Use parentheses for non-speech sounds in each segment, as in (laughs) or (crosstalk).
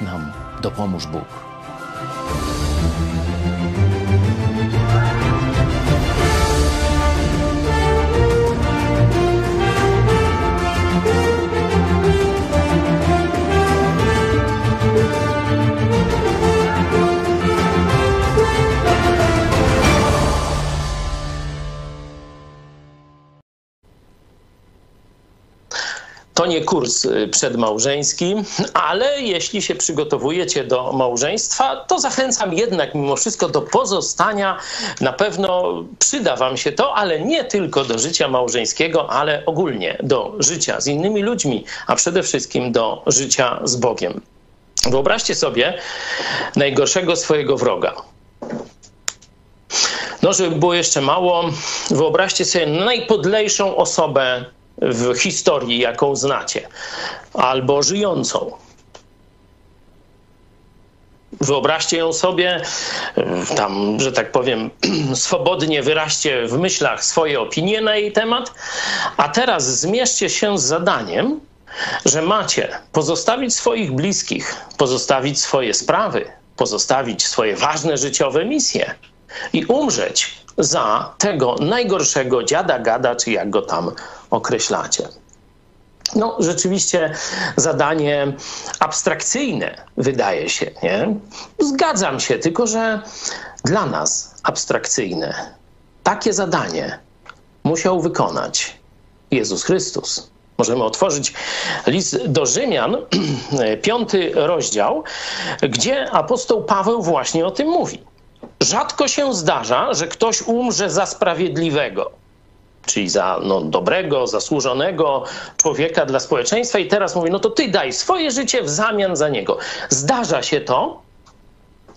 Nam dopomóż Bóg. To nie kurs y, przedmałżeński, ale jeśli się przygotowujecie do małżeństwa, to zachęcam jednak mimo wszystko do pozostania. Na pewno przyda Wam się to, ale nie tylko do życia małżeńskiego, ale ogólnie do życia z innymi ludźmi, a przede wszystkim do życia z Bogiem. Wyobraźcie sobie najgorszego swojego wroga. No, żeby było jeszcze mało, wyobraźcie sobie najpodlejszą osobę w historii, jaką znacie, albo żyjącą. Wyobraźcie ją sobie, tam, że tak powiem, (clears throat) swobodnie wyraźcie w myślach swoje opinie na jej temat, a teraz zmierzcie się z zadaniem, że macie pozostawić swoich bliskich, pozostawić swoje sprawy, pozostawić swoje ważne życiowe misje i umrzeć za tego najgorszego dziada gada, czy jak go tam określacie. No, rzeczywiście zadanie abstrakcyjne wydaje się, nie? Zgadzam się, tylko że dla nas abstrakcyjne takie zadanie musiał wykonać Jezus Chrystus. Możemy otworzyć list do Rzymian, (clears throat) piąty rozdział, gdzie apostoł Paweł właśnie o tym mówi. Rzadko się zdarza, że ktoś umrze za sprawiedliwego, czyli za no, dobrego, zasłużonego człowieka dla społeczeństwa, i teraz mówi: No to ty daj swoje życie w zamian za niego. Zdarza się to,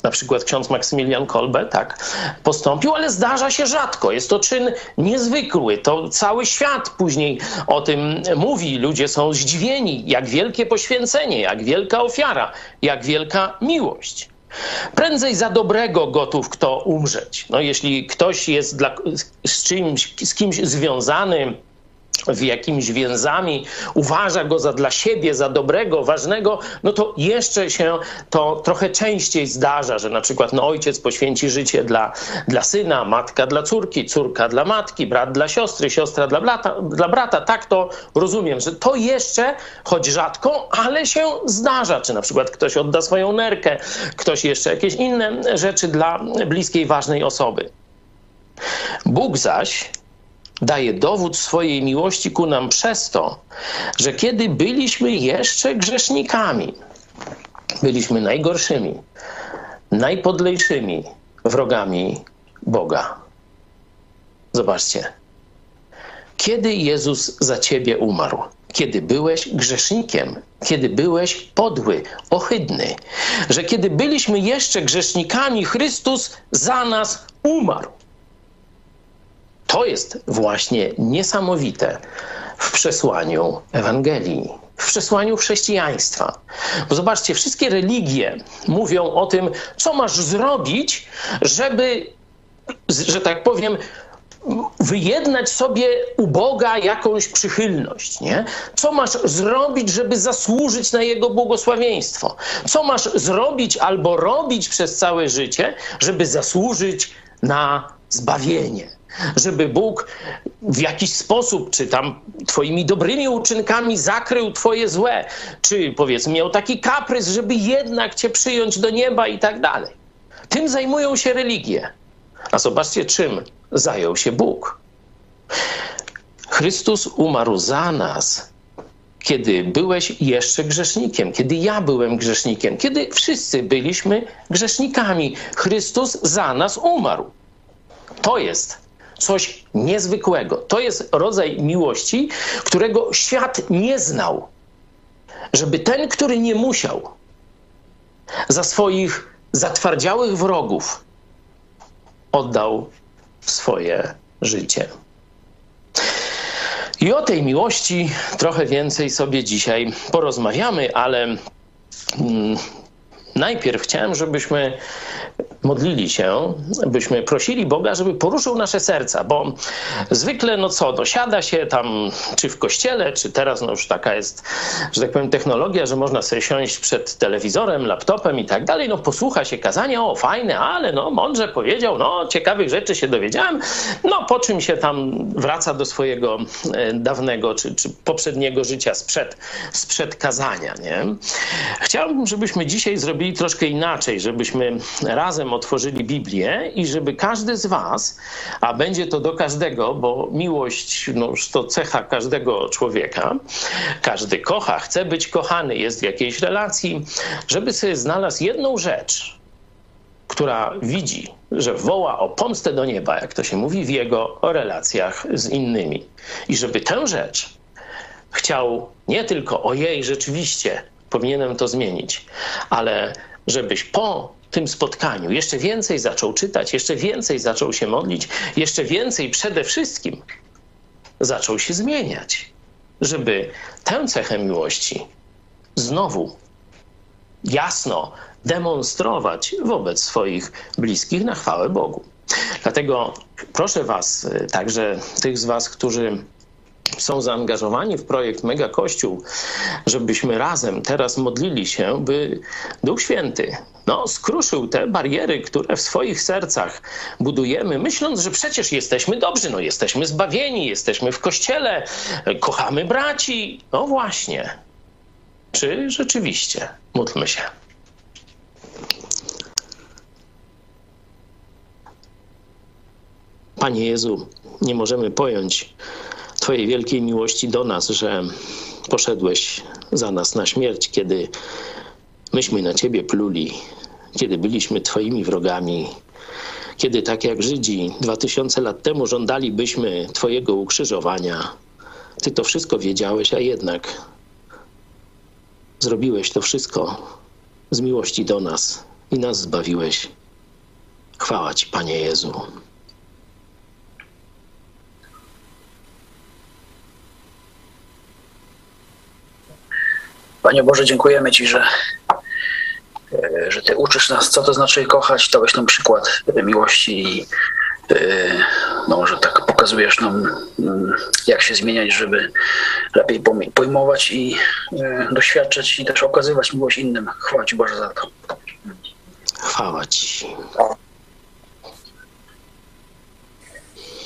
na przykład ksiądz Maksymilian Kolbe tak postąpił, ale zdarza się rzadko. Jest to czyn niezwykły. To cały świat później o tym mówi. Ludzie są zdziwieni, jak wielkie poświęcenie, jak wielka ofiara, jak wielka miłość. Prędzej za dobrego gotów kto umrzeć. No, jeśli ktoś jest dla, z, czymś, z kimś związany, w jakimiś więzami, uważa go za dla siebie, za dobrego, ważnego, no to jeszcze się to trochę częściej zdarza, że na przykład no, ojciec poświęci życie dla, dla syna, matka dla córki, córka dla matki, brat dla siostry, siostra dla brata, dla brata. Tak to rozumiem, że to jeszcze, choć rzadko, ale się zdarza. Czy na przykład ktoś odda swoją nerkę, ktoś jeszcze jakieś inne rzeczy dla bliskiej, ważnej osoby. Bóg zaś daje dowód swojej miłości ku nam przez to, że kiedy byliśmy jeszcze grzesznikami, byliśmy najgorszymi, najpodlejszymi wrogami Boga. Zobaczcie. Kiedy Jezus za ciebie umarł? Kiedy byłeś grzesznikiem, kiedy byłeś podły, ohydny, że kiedy byliśmy jeszcze grzesznikami, Chrystus za nas umarł. To jest właśnie niesamowite w przesłaniu Ewangelii, w przesłaniu chrześcijaństwa. Bo zobaczcie, wszystkie religie mówią o tym, co masz zrobić, żeby, że tak powiem, wyjednać sobie u Boga jakąś przychylność, nie? Co masz zrobić, żeby zasłużyć na Jego błogosławieństwo? Co masz zrobić albo robić przez całe życie, żeby zasłużyć na zbawienie? Żeby Bóg w jakiś sposób, czy tam twoimi dobrymi uczynkami zakrył twoje złe, czy powiedzmy miał taki kaprys, żeby jednak cię przyjąć do nieba i tak dalej. Tym zajmują się religie. A zobaczcie, czym zajął się Bóg. Chrystus umarł za nas, kiedy byłeś jeszcze grzesznikiem, kiedy ja byłem grzesznikiem, kiedy wszyscy byliśmy grzesznikami. Chrystus za nas umarł. To jest coś niezwykłego. To jest rodzaj miłości, którego świat nie znał. Żeby ten, który nie musiał za swoich zatwardziałych wrogów oddał swoje życie. I o tej miłości trochę więcej sobie dzisiaj porozmawiamy, ale mm, najpierw chciałem, żebyśmy modlili się, byśmy prosili Boga, żeby poruszył nasze serca, bo zwykle, no co, dosiada się tam, czy w kościele, czy teraz, no już taka jest, że tak powiem, technologia, że można sobie siąść przed telewizorem, laptopem i tak dalej, no posłucha się kazania, o fajne, ale no mądrze powiedział, no ciekawych rzeczy się dowiedziałem, no po czym się tam wraca do swojego e, dawnego, czy, czy poprzedniego życia sprzed, sprzed kazania, nie? Chciałbym, żebyśmy dzisiaj zrobili troszkę inaczej, żebyśmy razem otworzyli Biblię i żeby każdy z Was, a będzie to do każdego, bo miłość no, to cecha każdego człowieka, każdy kocha, chce być kochany, jest w jakiejś relacji, żeby sobie znalazł jedną rzecz, która widzi, że woła o pomstę do nieba, jak to się mówi w jego relacjach z innymi. I żeby tę rzecz chciał nie tylko o jej rzeczywiście powinienem to zmienić, ale żebyś po tym spotkaniu jeszcze więcej zaczął czytać, jeszcze więcej zaczął się modlić, jeszcze więcej przede wszystkim zaczął się zmieniać, żeby tę cechę miłości znowu jasno demonstrować wobec swoich bliskich na chwałę Bogu. Dlatego proszę Was, także tych z Was, którzy są zaangażowani w projekt Mega Kościół, żebyśmy razem teraz modlili się, by Duch Święty no, skruszył te bariery, które w swoich sercach budujemy, myśląc, że przecież jesteśmy dobrzy, no jesteśmy zbawieni, jesteśmy w kościele, kochamy braci. No właśnie. Czy rzeczywiście? Módlmy się. Panie Jezu, nie możemy pojąć Twojej wielkiej miłości do nas, że poszedłeś za nas na śmierć, kiedy myśmy na Ciebie pluli, kiedy byliśmy Twoimi wrogami, kiedy tak jak Żydzi dwa tysiące lat temu żądalibyśmy Twojego ukrzyżowania. Ty to wszystko wiedziałeś, a jednak zrobiłeś to wszystko z miłości do nas i nas zbawiłeś. Chwała Ci, Panie Jezu. Panie Boże, dziękujemy Ci, że, e, że Ty uczysz nas, co to znaczy kochać. Dałeś nam przykład miłości i e, no, że tak pokazujesz nam, mm, jak się zmieniać, żeby lepiej pojmować i e, doświadczać i też okazywać miłość innym. Chwała Ci Boże za to. Chwała Ci.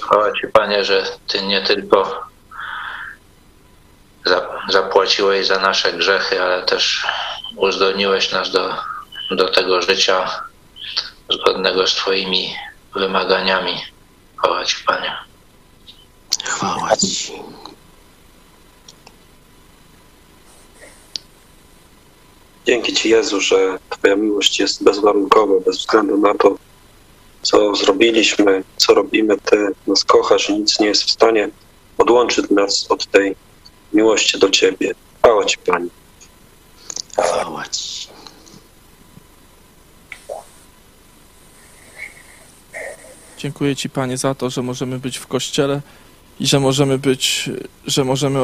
Chwała Ci, Panie, że Ty nie tylko zapłaciłeś za nasze grzechy, ale też uzdolniłeś nas do, do tego życia zgodnego z Twoimi wymaganiami. Chwała Ci, Panie. Chwała Ci. Dzięki Ci, Jezu, że Twoja miłość jest bezwarunkowa, bez względu na to, co zrobiliśmy, co robimy, Ty nas kochasz i nic nie jest w stanie odłączyć nas od tej miłości do Ciebie. Chwała Ci, Panie. Chwała Ci. Dziękuję Ci, Panie, za to, że możemy być w Kościele i że możemy być, że możemy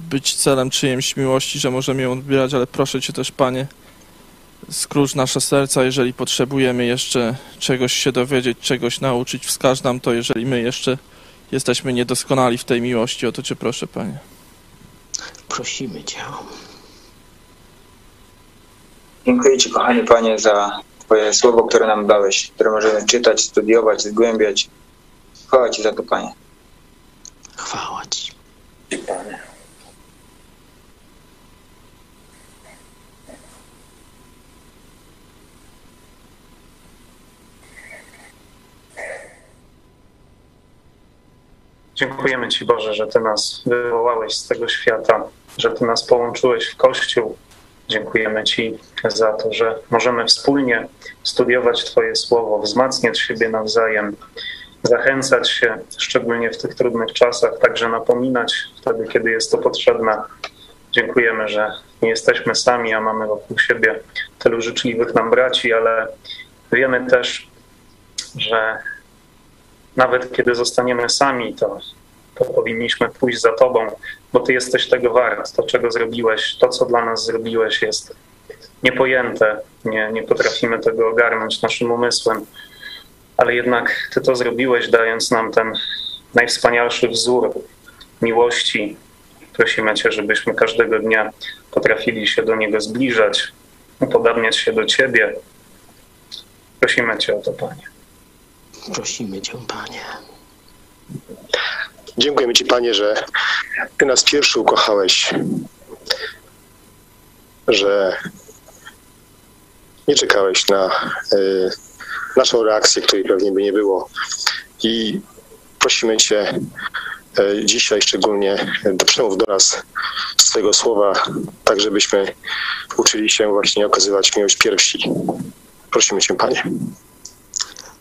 być celem czyjejś miłości, że możemy ją odbierać, ale proszę Cię też, Panie, skróć nasze serca, jeżeli potrzebujemy jeszcze czegoś się dowiedzieć, czegoś nauczyć, wskaż nam to, jeżeli my jeszcze jesteśmy niedoskonali w tej miłości. O to Cię proszę, Panie. Prosimy Cię. Dziękuję Ci, kochany Panie, za Twoje słowo, które nam dałeś, które możemy czytać, studiować, zgłębiać. Chwała Ci za to, Panie. Chwała Ci. Panie. Dziękujemy Ci, Boże, że Ty nas wywołałeś z tego świata, że Ty nas połączyłeś w Kościół. Dziękujemy Ci za to, że możemy wspólnie studiować Twoje słowo, wzmacniać siebie nawzajem, zachęcać się, szczególnie w tych trudnych czasach, także napominać wtedy, kiedy jest to potrzebne. Dziękujemy, że nie jesteśmy sami, a mamy wokół siebie tylu życzliwych nam braci, ale wiemy też, że nawet kiedy zostaniemy sami, to, to powinniśmy pójść za Tobą, bo Ty jesteś tego wart. To, czego zrobiłeś, to, co dla nas zrobiłeś, jest niepojęte. Nie, nie potrafimy tego ogarnąć naszym umysłem, ale jednak Ty to zrobiłeś, dając nam ten najwspanialszy wzór miłości. Prosimy Cię, żebyśmy każdego dnia potrafili się do Niego zbliżać, upodabniać się do Ciebie. Prosimy Cię o to, Panie. Prosimy Cię, Panie. Dziękujemy Ci, Panie, że Ty nas pierwszy ukochałeś, że nie czekałeś na y, naszą reakcję, której pewnie by nie było. I prosimy Cię y, dzisiaj szczególnie, do przemów do nas z Twojego słowa, tak żebyśmy uczyli się właśnie okazywać miłość pierwsi. Prosimy Cię, Panie.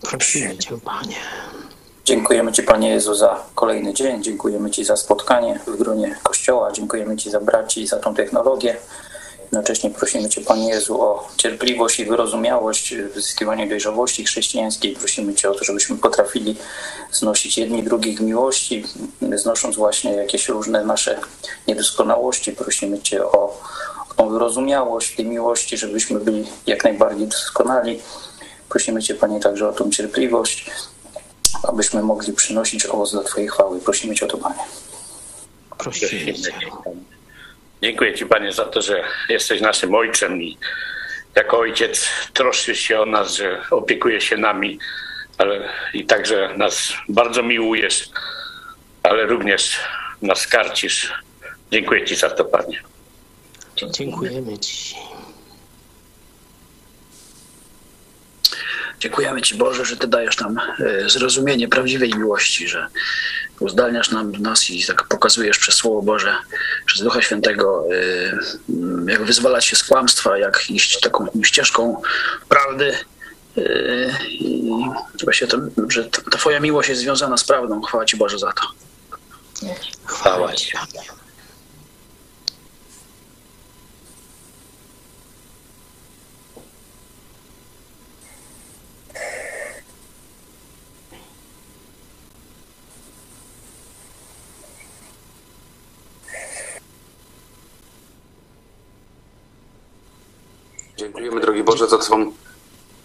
Prosimy Cię, Panie. Dziękujemy Ci, Panie Jezu, za kolejny dzień. Dziękujemy Ci za spotkanie w gronie Kościoła. Dziękujemy Ci za braci i za tą technologię. Jednocześnie prosimy Cię, Panie Jezu, o cierpliwość i wyrozumiałość w zyskiwaniu dojrzałości chrześcijańskiej. Prosimy Cię o to, żebyśmy potrafili znosić jedni drugich miłości, znosząc właśnie jakieś różne nasze niedoskonałości. Prosimy Cię o tą wyrozumiałość tej miłości, żebyśmy byli jak najbardziej doskonali. Prosimy Cię, Panie, także o tą cierpliwość, abyśmy mogli przynosić owoc do Twojej chwały. Prosimy Cię o to, Panie. Prosimy Cię. Dziękuję Ci, Panie, za to, że jesteś naszym Ojcem i jako Ojciec troszczysz się o nas, że opiekujesz się nami, ale i także nas bardzo miłujesz, ale również nas karcisz. Dziękuję Ci za to, Panie. Dziękujemy Ci. Dziękujemy Ci, Boże, że Ty dajesz nam e, zrozumienie prawdziwej miłości, że uzdalniasz nam nas i tak pokazujesz przez Słowo Boże, przez Ducha Świętego, e, jak wyzwalać się z kłamstwa, jak iść taką ścieżką prawdy. E, I właśnie to, że ta Twoja miłość jest związana z prawdą. Chwała Ci, Boże, za to. Chwała Ci, Dziękujemy, drogi Boże, za Twą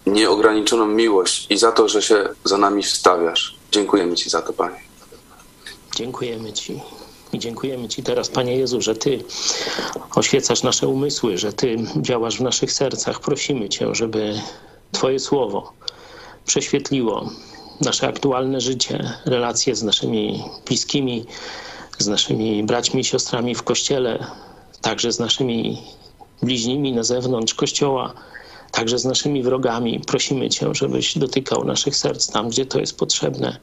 nieograniczoną miłość i za to, że się za nami wstawiasz. Dziękujemy Ci za to, Panie. Dziękujemy Ci. I dziękujemy Ci teraz, Panie Jezu, że Ty oświecasz nasze umysły, że Ty działasz w naszych sercach. Prosimy Cię, żeby Twoje słowo prześwietliło nasze aktualne życie, relacje z naszymi bliskimi, z naszymi braćmi i siostrami w kościele, także z naszymi bliźnimi na zewnątrz kościoła, także z naszymi wrogami. Prosimy Cię, żebyś dotykał naszych serc tam, gdzie to jest potrzebne.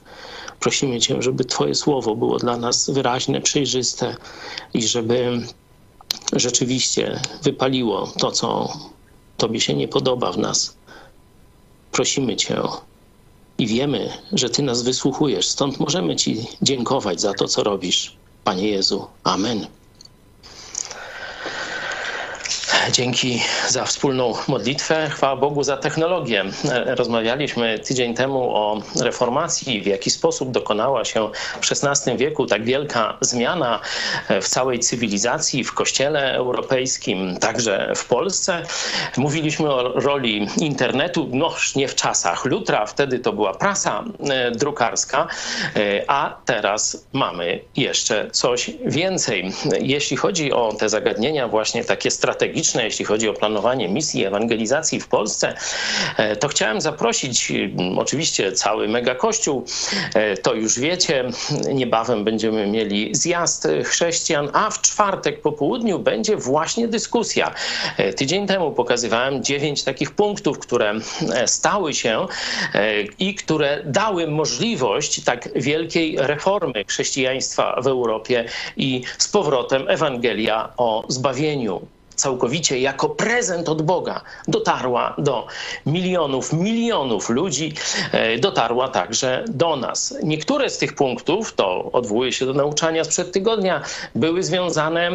Prosimy Cię, żeby Twoje słowo było dla nas wyraźne, przejrzyste i żeby rzeczywiście wypaliło to, co Tobie się nie podoba w nas. Prosimy Cię, i wiemy, że Ty nas wysłuchujesz. Stąd możemy Ci dziękować za to, co robisz. Panie Jezu. Amen. Dzięki za wspólną modlitwę. Chwała Bogu za technologię. Rozmawialiśmy tydzień temu o reformacji, w jaki sposób dokonała się w XVI wieku tak wielka zmiana w całej cywilizacji, w kościele europejskim, także w Polsce. Mówiliśmy o roli internetu, no nie w czasach Lutra, wtedy to była prasa e, drukarska, e, a teraz mamy jeszcze coś więcej. Jeśli chodzi o te zagadnienia właśnie takie strategiczne, jeśli chodzi o planowanie misji ewangelizacji w Polsce, e, to chciałem zaprosić mm, oczywiście cały mega kościół. E, to już wiecie, niebawem będziemy mieli zjazd chrześcijan, a w czwartek po południu będzie właśnie dyskusja. E, tydzień temu pokazywałem dziewięć takich punktów, które stały się i które dały możliwość tak wielkiej reformy chrześcijaństwa w Europie i z powrotem Ewangelia o zbawieniu całkowicie jako prezent od Boga dotarła do milionów, milionów ludzi, e, dotarła także do nas. Niektóre z tych punktów, to odwołuje się do nauczania sprzed tygodnia, były związane,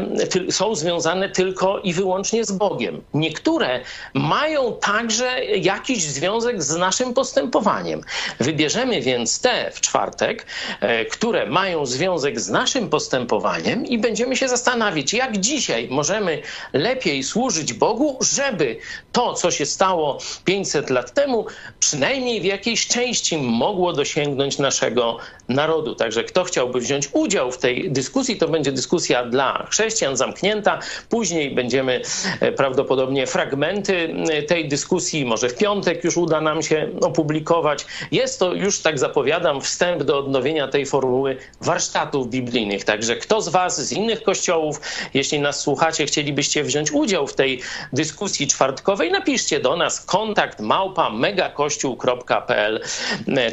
są związane tylko i wyłącznie z Bogiem. Niektóre mają także jakiś związek z naszym postępowaniem. Wybierzemy więc te w czwartek, e, które mają związek z naszym postępowaniem i będziemy się zastanawiać, jak dzisiaj możemy lepiej lepiej służyć Bogu, żeby to, co się stało 500 lat temu, przynajmniej w jakiejś części mogło dosięgnąć naszego narodu. Także kto chciałby wziąć udział w tej dyskusji, to będzie dyskusja dla chrześcijan zamknięta. Później będziemy e, prawdopodobnie fragmenty e, tej dyskusji, może w piątek już uda nam się opublikować. Jest to już, tak zapowiadam, wstęp do odnowienia tej formuły warsztatów biblijnych. Także kto z Was z innych kościołów, jeśli nas słuchacie, chcielibyście wziąć udział w tej dyskusji czwartkowej, napiszcie do nas kontakt małpa megakościół.pl.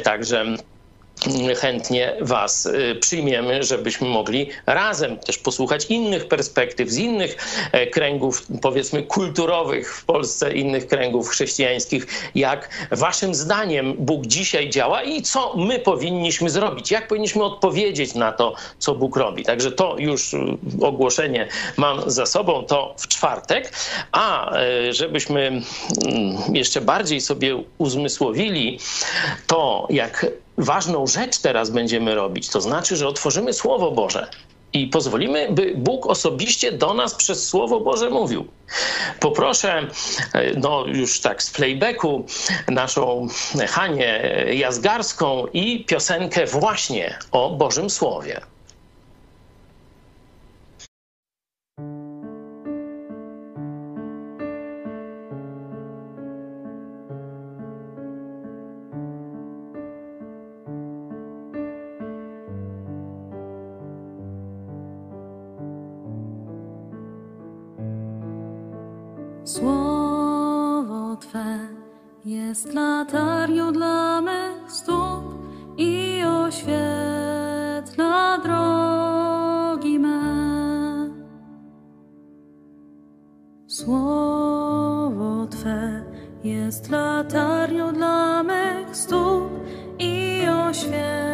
Także chętnie Was y, przyjmiemy, żebyśmy mogli razem też posłuchać innych perspektyw, z innych e, kręgów, powiedzmy, kulturowych w Polsce, innych kręgów chrześcijańskich, jak Waszym zdaniem Bóg dzisiaj działa i co my powinniśmy zrobić, jak powinniśmy odpowiedzieć na to, co Bóg robi. Także to już y, ogłoszenie mam za sobą, to w czwartek, a e, żebyśmy mm, jeszcze bardziej sobie uzmysłowili to, jak ważną rzecz teraz będziemy robić, to znaczy, że otworzymy Słowo Boże i pozwolimy, by Bóg osobiście do nas przez Słowo Boże mówił. Poproszę, e, no już tak z playbacku, naszą Hanię Jazgarską i piosenkę właśnie o Bożym Słowie. Jest latarnią dla mych stóp i oświetla drogi me. Słowo Twe jest latarnią dla mych stóp i oświetla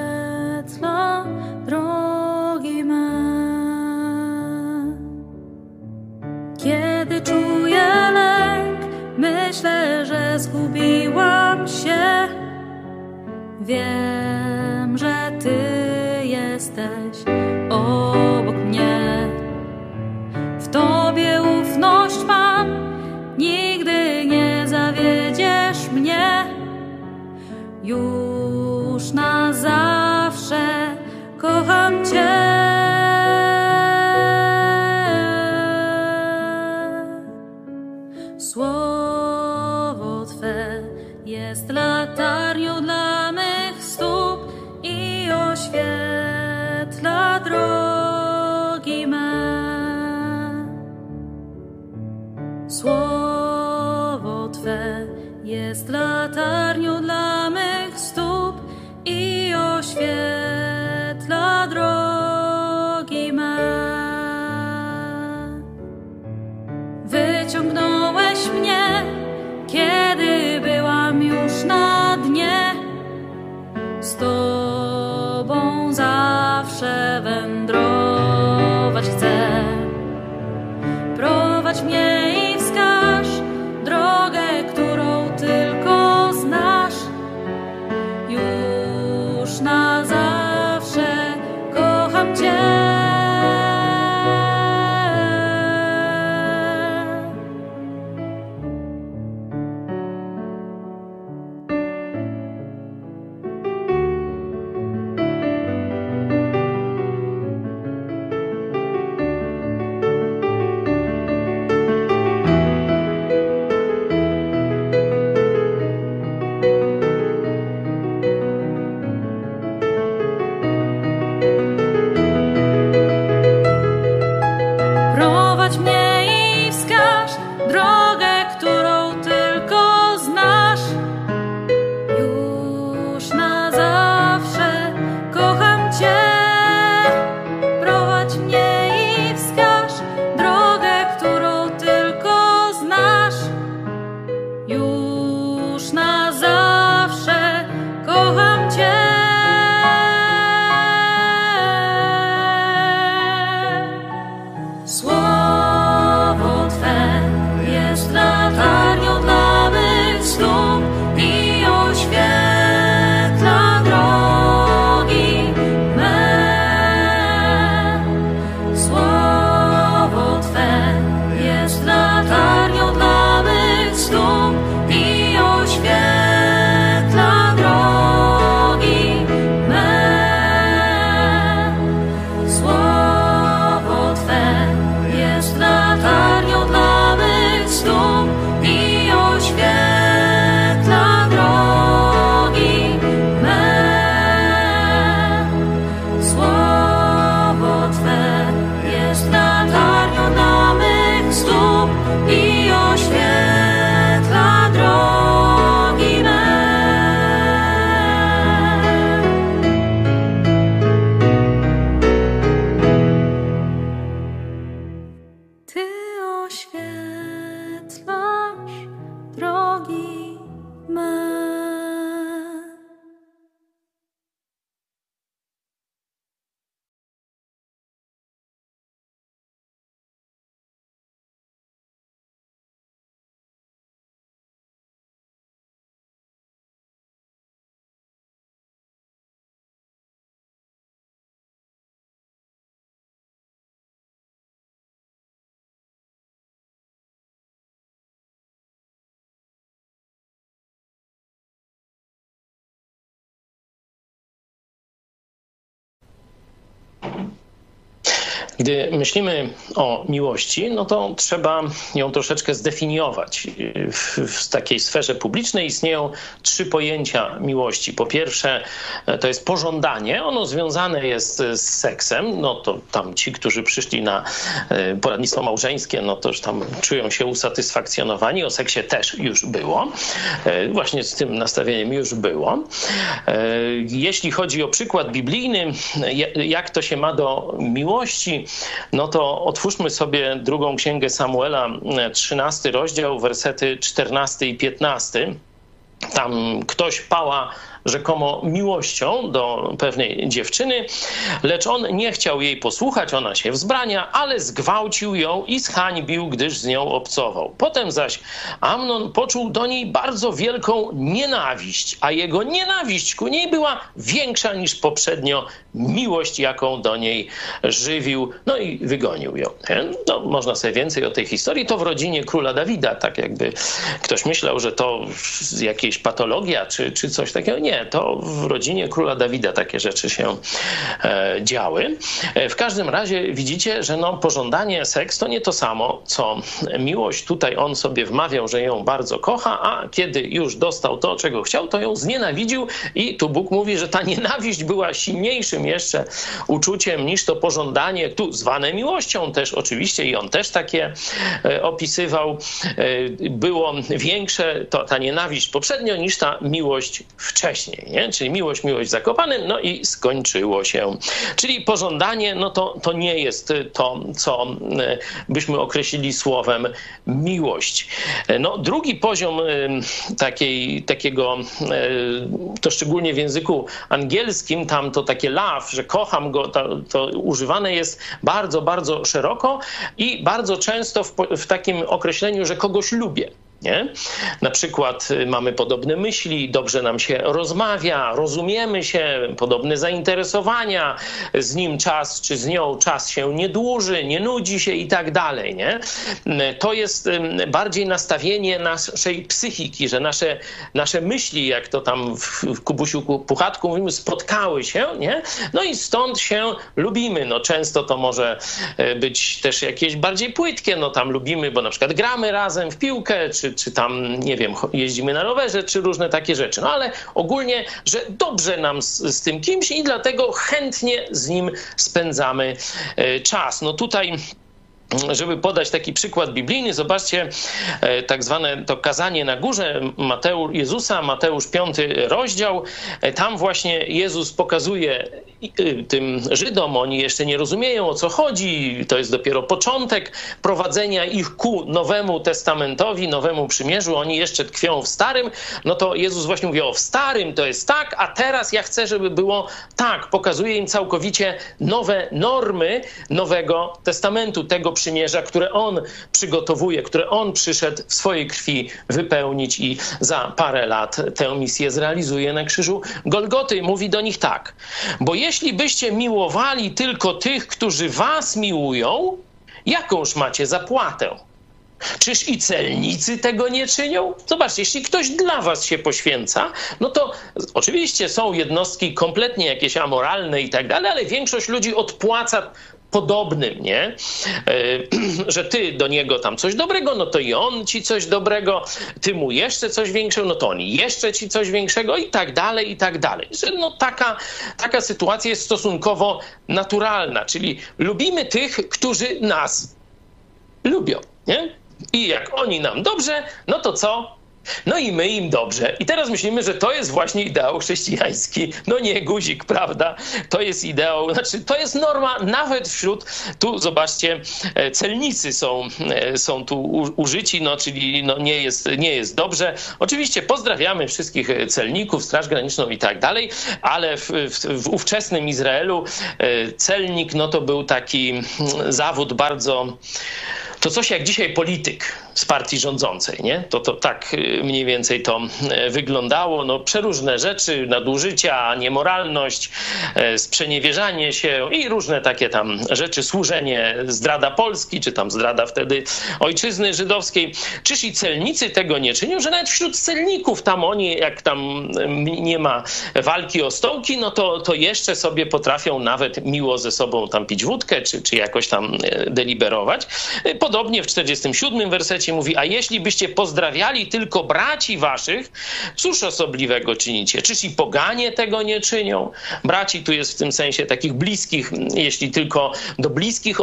Wiem, Gdy myślimy o miłości, no to trzeba ją troszeczkę zdefiniować. W, w takiej sferze publicznej istnieją trzy pojęcia miłości. Po pierwsze, to jest pożądanie. Ono związane jest z seksem. No to tam ci, którzy przyszli na e, poradnictwo małżeńskie, no to już tam czują się usatysfakcjonowani. O seksie też już było. E, Właśnie z tym nastawieniem już było. E, Jeśli chodzi o przykład biblijny, ja- jak to się ma do miłości, no to otwórzmy sobie drugą księgę Samuela, e, 13 rozdział, wersety 14 i 15. Tam ktoś pała rzekomo miłością do pewnej dziewczyny, lecz on nie chciał jej posłuchać, ona się wzbrania, ale zgwałcił ją i zhańbił, gdyż z nią obcował. Potem zaś Amnon poczuł do niej bardzo wielką nienawiść, a jego nienawiść ku niej była większa niż poprzednio miłość, jaką do niej żywił, no i wygonił ją. No, można sobie więcej o tej historii. To w rodzinie króla Dawida, tak jakby ktoś myślał, że to jakieś patologia czy, czy coś takiego. Nie, to w rodzinie króla Dawida takie rzeczy się e, działy. E, w każdym razie widzicie, że no, pożądanie seks to nie to samo, co miłość. Tutaj on sobie wmawiał, że ją bardzo kocha, a kiedy już dostał to, czego chciał, to ją znienawidził i tu Bóg mówi, że ta nienawiść była silniejszym jeszcze uczuciem niż to pożądanie, tu zwane miłością też oczywiście i on też takie e, opisywał. Było większe to, ta nienawiść poprzednio niż ta miłość wcześniej. Wcześniej, nie? Czyli miłość, miłość zakopanym, no i skończyło się. Czyli pożądanie, no to, to nie jest to, co e, byśmy określili słowem miłość. No, drugi poziom takiej, takiego, to szczególnie w języku angielskim, tam to takie love, że kocham go, to, to używane jest bardzo, bardzo szeroko i bardzo często w, w takim określeniu, że kogoś lubię. Nie? Na przykład y, mamy podobne myśli, dobrze nam się rozmawia, rozumiemy się, podobne zainteresowania, z nim czas czy z nią czas się nie dłuży, nie nudzi się i tak dalej. Nie? To jest bardziej nastawienie naszej psychiki, że nasze, nasze myśli, jak to tam w Kubusiu Puchatku mówimy, spotkały się, nie? no i stąd się lubimy. No, często to może e, być też jakieś bardziej płytkie, no tam lubimy, bo na przykład gramy razem w piłkę, czy czy, tam, nie wiem, jeździmy na rowerze, czy różne takie rzeczy. No ale ogólnie, że dobrze nam z, z tym kimś i dlatego chętnie z nim spędzamy e, czas. No tutaj żeby podać taki przykład biblijny, zobaczcie e, tak zwane to kazanie na górze Mateusz, Jezusa, Mateusz 5 rozdział. E, tam właśnie Jezus pokazuje tym Żydom, oni jeszcze nie rozumieją o co chodzi, to jest dopiero początek prowadzenia ich ku Nowemu Testamentowi, Nowemu Przymierzu, oni jeszcze tkwią w Starym, no to Jezus właśnie mówi o w Starym to jest tak, a teraz ja chcę, żeby było tak. Pokazuje im całkowicie nowe normy Nowego Testamentu, tego przymierza, które on przygotowuje, które on przyszedł w swojej krwi wypełnić i za parę lat tę misję zrealizuje na krzyżu Golgoty. Mówi do nich tak, bo jeśli byście miłowali tylko tych, którzy was miłują, jakąż macie zapłatę? Czyż i celnicy tego nie czynią? Zobaczcie, jeśli ktoś dla was się poświęca, no to oczywiście są jednostki kompletnie jakieś amoralne i tak dalej, ale większość ludzi odpłaca podobnym, nie? E, (clears throat) że ty do niego tam coś dobrego, no to i on ci coś dobrego, ty mu jeszcze coś większego, no to on jeszcze ci coś większego i tak dalej, i tak dalej. Że no taka, taka sytuacja jest stosunkowo naturalna, czyli lubimy tych, którzy nas lubią, nie? I jak oni nam dobrze, no to co? No i my im dobrze. I teraz myślimy, że to jest właśnie ideał chrześcijański. No nie guzik, prawda? To jest ideał, znaczy to jest norma nawet wśród, tu zobaczcie, e, celnicy są, e, są tu użyci, no czyli no nie, jest, nie jest dobrze. Oczywiście pozdrawiamy wszystkich celników, Straż Graniczną i tak dalej, ale w, w, w ówczesnym Izraelu e, celnik no to był taki mm, zawód bardzo to coś jak dzisiaj polityk z partii rządzącej, nie? To, to tak mniej więcej to y, wyglądało. No, przeróżne rzeczy, nadużycia, niemoralność, y, sprzeniewierzanie się i różne takie tam rzeczy, służenie, zdrada Polski, czy tam zdrada wtedy ojczyzny żydowskiej. Czyż i celnicy tego nie czynią, że nawet wśród celników tam oni, jak tam nie ma walki o stołki, no to, to jeszcze sobie potrafią nawet miło ze sobą tam pić wódkę, czy, czy jakoś tam deliberować. Podobnie w 47 wersecie mówi, a jeśli byście pozdrawiali tylko braci waszych, cóż osobliwego czynicie? Czyż i poganie tego nie czynią? Braci tu jest w tym sensie takich bliskich, jeśli tylko do bliskich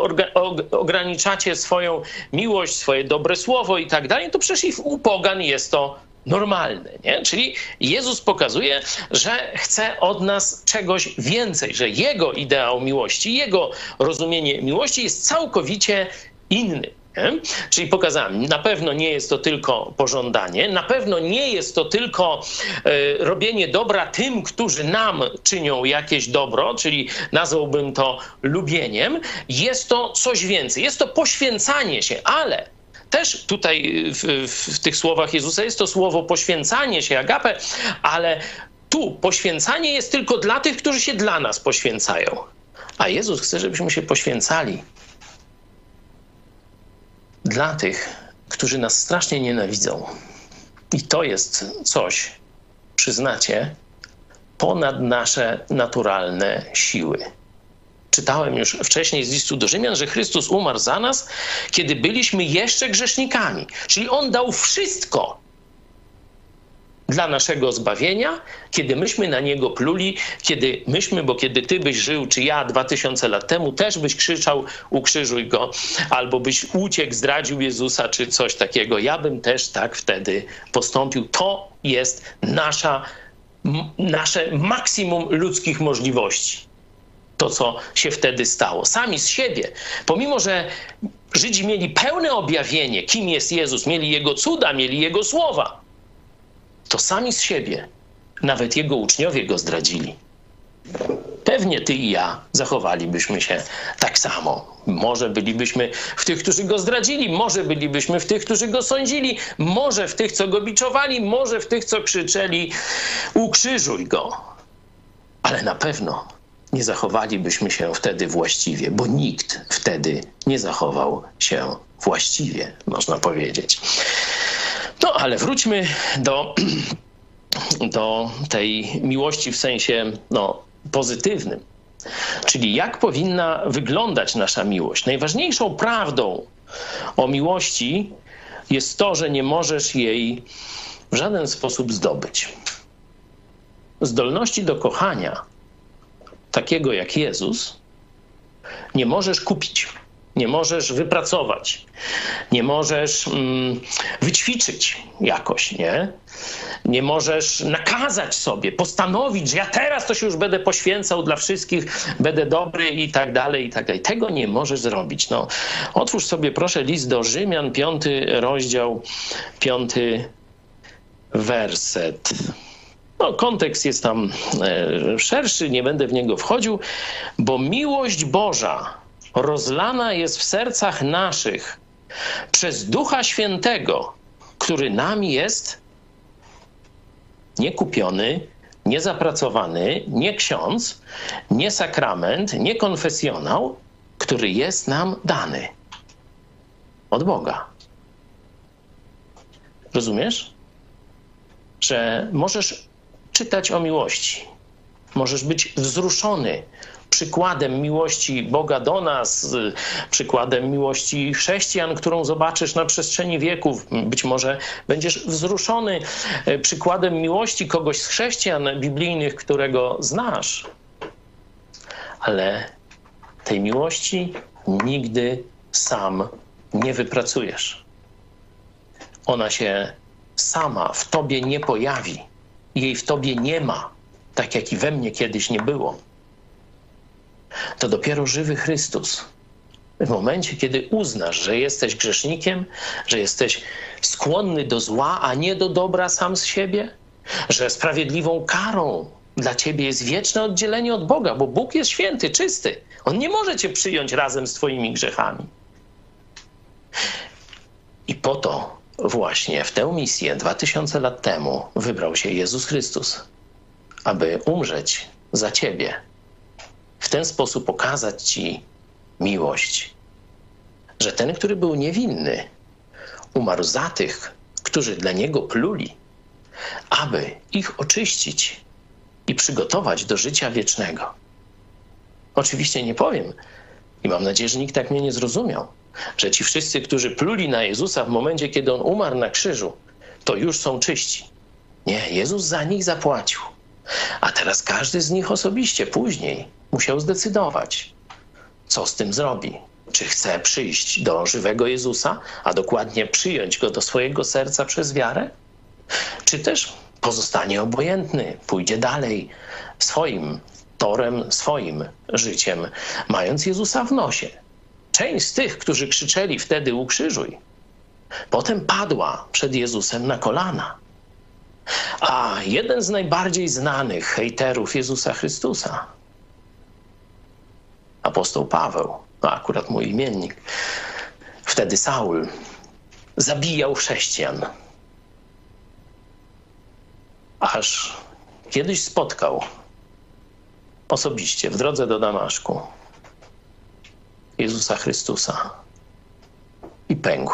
ograniczacie swoją miłość, swoje dobre słowo i tak dalej, to przecież i u pogan jest to normalne. Nie? Czyli Jezus pokazuje, że chce od nas czegoś więcej, że Jego ideał miłości, Jego rozumienie miłości jest całkowicie inny. Czyli pokazałem, na pewno nie jest to tylko pożądanie, na pewno nie jest to tylko e, robienie dobra tym, którzy nam czynią jakieś dobro, czyli nazwałbym to lubieniem. Jest to coś więcej, jest to poświęcanie się, ale też tutaj w, w, tych słowach Jezusa jest to słowo poświęcanie się, agape, ale tu poświęcanie jest tylko dla tych, którzy się dla nas poświęcają. A Jezus chce, żebyśmy się poświęcali dla tych, którzy nas strasznie nienawidzą. I to jest coś, przyznacie, ponad nasze naturalne siły. Czytałem już wcześniej z listu do Rzymian, że Chrystus umarł za nas, kiedy byliśmy jeszcze grzesznikami. Czyli On dał wszystko, dla naszego zbawienia, kiedy myśmy na Niego pluli, kiedy myśmy, bo kiedy Ty byś żył, czy ja dwa tysiące lat temu, też byś krzyczał ukrzyżuj Go, albo byś uciekł, zdradził Jezusa, czy coś takiego. Ja bym też tak wtedy postąpił. To jest nasza nasze maksimum ludzkich możliwości. To, co się wtedy stało. Sami z siebie. Pomimo, że Żydzi mieli pełne objawienie, kim jest Jezus, mieli Jego cuda, mieli Jego słowa, to sami z siebie, nawet Jego uczniowie go zdradzili. Pewnie ty i ja zachowalibyśmy się tak samo. Może bylibyśmy w tych, którzy go zdradzili, może bylibyśmy w tych, którzy go sądzili, może w tych, co go biczowali, może w tych, co krzyczeli: Ukrzyżuj go. Ale na pewno nie zachowalibyśmy się wtedy właściwie, bo nikt wtedy nie zachował się właściwie, można powiedzieć. No ale wróćmy do, (clears throat) do tej miłości w sensie no, pozytywnym. Czyli jak powinna wyglądać nasza miłość? Najważniejszą prawdą o miłości jest to, że nie możesz jej w żaden sposób zdobyć. Zdolności do kochania, takiego jak Jezus, nie możesz kupić, nie możesz wypracować, nie możesz mm, wyćwiczyć jakoś, nie? Nie możesz nakazać sobie, postanowić, że ja teraz to się już będę poświęcał dla wszystkich, będę dobry i tak dalej, i tak dalej. Tego nie możesz zrobić. No, otwórz sobie proszę list do Rzymian, piąty rozdział, piąty werset. No, kontekst jest tam e, szerszy, nie będę w niego wchodził, bo miłość Boża rozlana jest w sercach naszych przez Ducha Świętego, który nami jest nie kupiony, nie zapracowany, nie ksiądz, nie sakrament, nie konfesjonał, który jest nam dany od Boga. Rozumiesz? Że możesz czytać o miłości, możesz być wzruszony przykładem miłości Boga do nas, przykładem miłości chrześcijan, którą zobaczysz na przestrzeni wieków. Być może będziesz wzruszony e, przykładem miłości kogoś z chrześcijan biblijnych, którego znasz. Ale tej miłości nigdy sam nie wypracujesz. Ona się sama w tobie nie pojawi. Jej w tobie nie ma, tak jak i we mnie kiedyś nie było to dopiero żywy Chrystus. W momencie, kiedy uznasz, że jesteś grzesznikiem, że jesteś skłonny do zła, a nie do dobra sam z siebie, że sprawiedliwą karą dla ciebie jest wieczne oddzielenie od Boga, bo Bóg jest święty, czysty. On nie może cię przyjąć razem z twoimi grzechami. I po to właśnie w tę misję 2000 lat temu wybrał się Jezus Chrystus, aby umrzeć za ciebie w ten sposób okazać Ci miłość, że ten, który był niewinny, umarł za tych, którzy dla niego pluli, aby ich oczyścić i przygotować do życia wiecznego. Oczywiście nie powiem, i mam nadzieję, że nikt tak mnie nie zrozumiał, że ci wszyscy, którzy pluli na Jezusa w momencie, kiedy on umarł na krzyżu, to już są czyści. Nie, Jezus za nich zapłacił. A teraz każdy z nich osobiście później musiał zdecydować, co z tym zrobi. Czy chce przyjść do żywego Jezusa, a dokładnie przyjąć go do swojego serca przez wiarę? Czy też pozostanie obojętny, pójdzie dalej swoim torem, swoim życiem, mając Jezusa w nosie? Część z tych, którzy krzyczeli wtedy ukrzyżuj, potem padła przed Jezusem na kolana. A jeden z najbardziej znanych hejterów Jezusa Chrystusa, apostoł Paweł, no akurat mój imiennik, wtedy Saul, zabijał chrześcijan. Aż kiedyś spotkał osobiście w drodze do Damaszku Jezusa Chrystusa i pękł.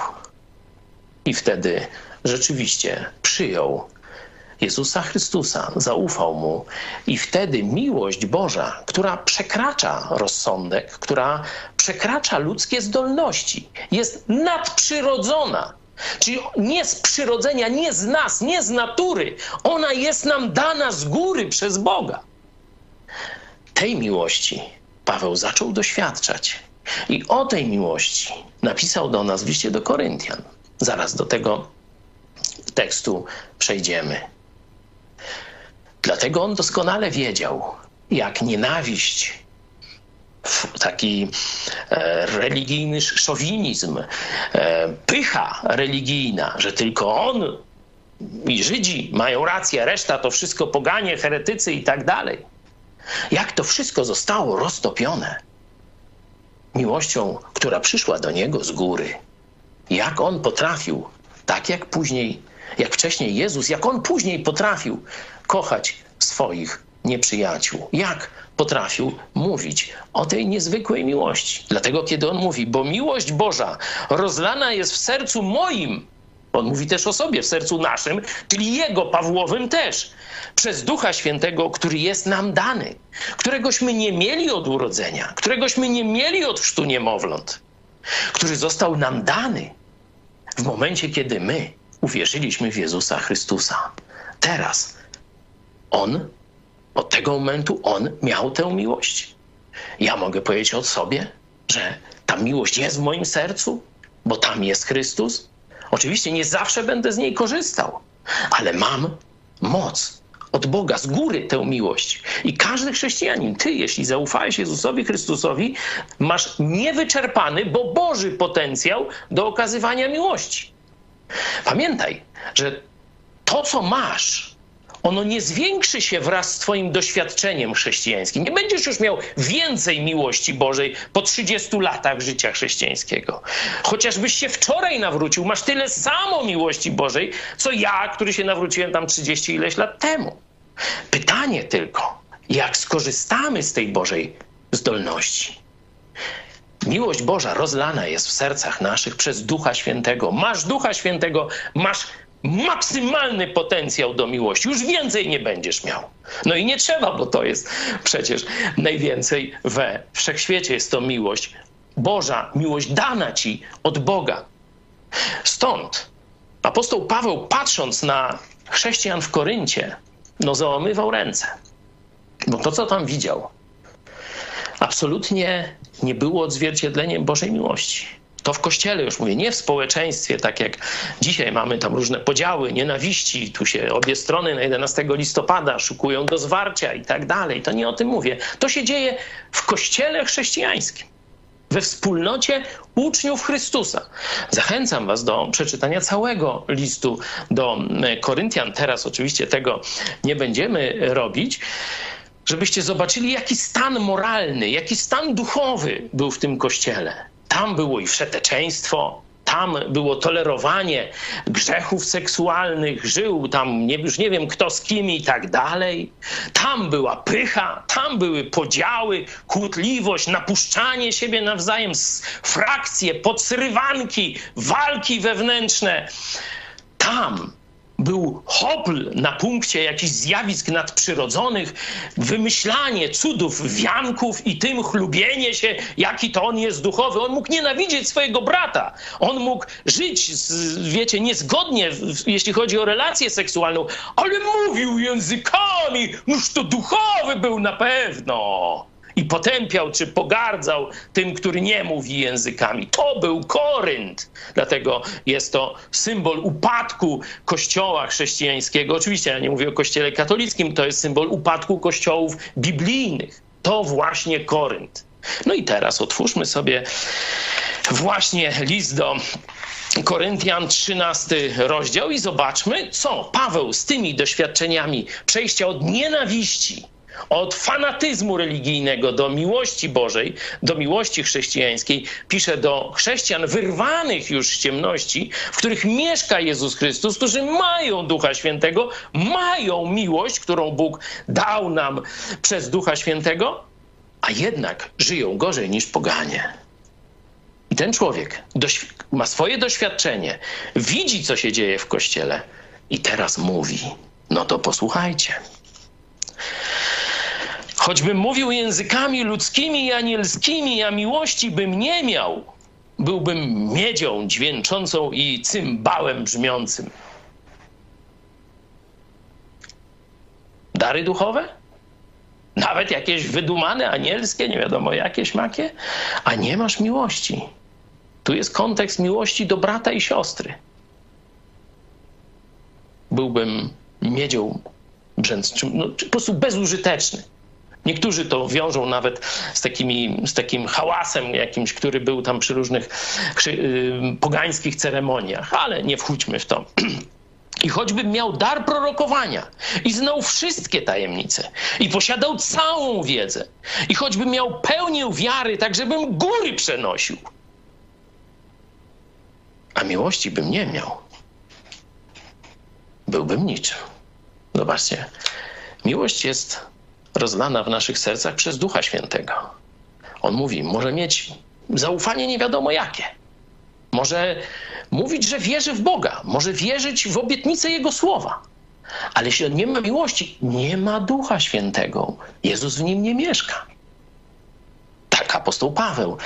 I wtedy rzeczywiście przyjął Jezusa Chrystusa, zaufał mu i wtedy miłość Boża, która przekracza rozsądek, która przekracza ludzkie zdolności, jest nadprzyrodzona. Czyli nie z przyrodzenia, nie z nas, nie z natury. Ona jest nam dana z góry przez Boga. Tej miłości Paweł zaczął doświadczać. I o tej miłości napisał do nas w liście do Koryntian. Zaraz do tego tekstu przejdziemy Dlatego on doskonale wiedział, jak nienawiść, taki e, religijny szowinizm, e, pycha religijna, że tylko on i Żydzi mają rację, reszta to wszystko poganie, heretycy i tak dalej. Jak to wszystko zostało roztopione miłością, która przyszła do niego z góry. Jak on potrafił, tak jak później, jak wcześniej Jezus, jak on później potrafił kochać swoich nieprzyjaciół. Jak potrafił mówić o tej niezwykłej miłości. Dlatego, kiedy on mówi, bo miłość Boża rozlana jest w sercu moim, on mówi też o sobie, w sercu naszym, czyli jego, Pawłowym też, przez Ducha Świętego, który jest nam dany, któregośmy nie mieli od urodzenia, któregośmy nie mieli od chrztu niemowląt, który został nam dany w momencie, kiedy my uwierzyliśmy w Jezusa Chrystusa. Teraz On, od tego momentu On miał tę miłość. Ja mogę powiedzieć o sobie, że ta miłość jest w moim sercu, bo tam jest Chrystus. Oczywiście nie zawsze będę z niej korzystał, ale mam moc od Boga, z góry tę miłość. I każdy chrześcijanin, ty, jeśli zaufałeś Jezusowi Chrystusowi, masz niewyczerpany, bo Boży potencjał do okazywania miłości. Pamiętaj, że to, co masz, ono nie zwiększy się wraz z Twoim doświadczeniem chrześcijańskim. Nie będziesz już miał więcej miłości Bożej po 30 latach życia chrześcijańskiego. Chociażbyś się wczoraj nawrócił, masz tyle samo miłości Bożej, co ja, który się nawróciłem tam 30 ileś lat temu. Pytanie tylko, jak skorzystamy z tej Bożej zdolności. Miłość Boża rozlana jest w sercach naszych przez Ducha Świętego. Masz Ducha Świętego, masz maksymalny potencjał do miłości. Już więcej nie będziesz miał. No i nie trzeba, bo to jest przecież najwięcej we wszechświecie. Jest to miłość Boża, miłość dana ci od Boga. Stąd apostoł Paweł, patrząc na chrześcijan w Koryncie, no załamywał ręce. Bo to, co tam widział, absolutnie nie było odzwierciedleniem Bożej miłości. To w kościele już mówię, nie w społeczeństwie, tak jak dzisiaj mamy tam różne podziały, nienawiści, tu się obie strony na 11 listopada szukują do zwarcia i tak dalej. To nie o tym mówię. To się dzieje w kościele chrześcijańskim we wspólnocie uczniów Chrystusa. Zachęcam Was do przeczytania całego listu do Koryntian. Teraz oczywiście tego nie będziemy robić. Żebyście zobaczyli, jaki stan moralny, jaki stan duchowy był w tym kościele. Tam było i wszeteczeństwo, tam było tolerowanie grzechów seksualnych, żył tam nie, już nie wiem kto z kim i tak dalej. Tam była pycha, tam były podziały, kłótliwość, napuszczanie siebie nawzajem, frakcje, podsrywanki, walki wewnętrzne. Tam był hopl na punkcie jakichś zjawisk nadprzyrodzonych, wymyślanie cudów, wianków i tym chlubienie się, jaki to on jest duchowy. On mógł nienawidzieć swojego brata. On mógł żyć, wiecie, niezgodnie, jeśli chodzi o relację seksualną, ale mówił językami, noż to duchowy był na pewno i potępiał czy pogardzał tym, który nie mówi językami. To był Korynt. Dlatego jest to symbol upadku kościoła chrześcijańskiego. Oczywiście ja nie mówię o kościele katolickim, to jest symbol upadku kościołów biblijnych. To właśnie Korynt. No i teraz otwórzmy sobie właśnie list do Koryntian 13 rozdział i zobaczmy, co Paweł z tymi doświadczeniami przejścia od nienawiści od fanatyzmu religijnego do miłości Bożej, do miłości chrześcijańskiej, pisze do chrześcijan wyrwanych już z ciemności, w których mieszka Jezus Chrystus, którzy mają Ducha Świętego, mają miłość, którą Bóg dał nam przez Ducha Świętego, a jednak żyją gorzej niż poganie. I ten człowiek ma swoje doświadczenie, widzi, co się dzieje w kościele i teraz mówi: No to posłuchajcie. Choćbym mówił językami ludzkimi i anielskimi, a miłości bym nie miał, byłbym miedzią dźwięczącą i cymbałem brzmiącym. Dary duchowe? Nawet jakieś wydumane, anielskie, nie wiadomo jakieś makie, a nie masz miłości. Tu jest kontekst miłości do brata i siostry. Byłbym miedzią brzęczny, no, po prostu bezużyteczny. Niektórzy to wiążą nawet z, takimi, z takim hałasem jakimś, który był tam przy różnych yy, pogańskich ceremoniach, ale nie wchódźmy w to. (clears throat) I choćbym miał dar prorokowania i znał wszystkie tajemnice i posiadał całą wiedzę, i choćbym miał pełnię wiary, tak żebym góry przenosił, a miłości bym nie miał, byłbym niczym. Zobaczcie, miłość jest rozlana w naszych sercach przez Ducha Świętego. On mówi, może mieć zaufanie nie wiadomo jakie. Może mówić, że wierzy w Boga, może wierzyć w obietnicę Jego słowa. Ale jeśli on nie ma miłości, nie ma Ducha Świętego. Jezus w nim nie mieszka. Tak apostoł Paweł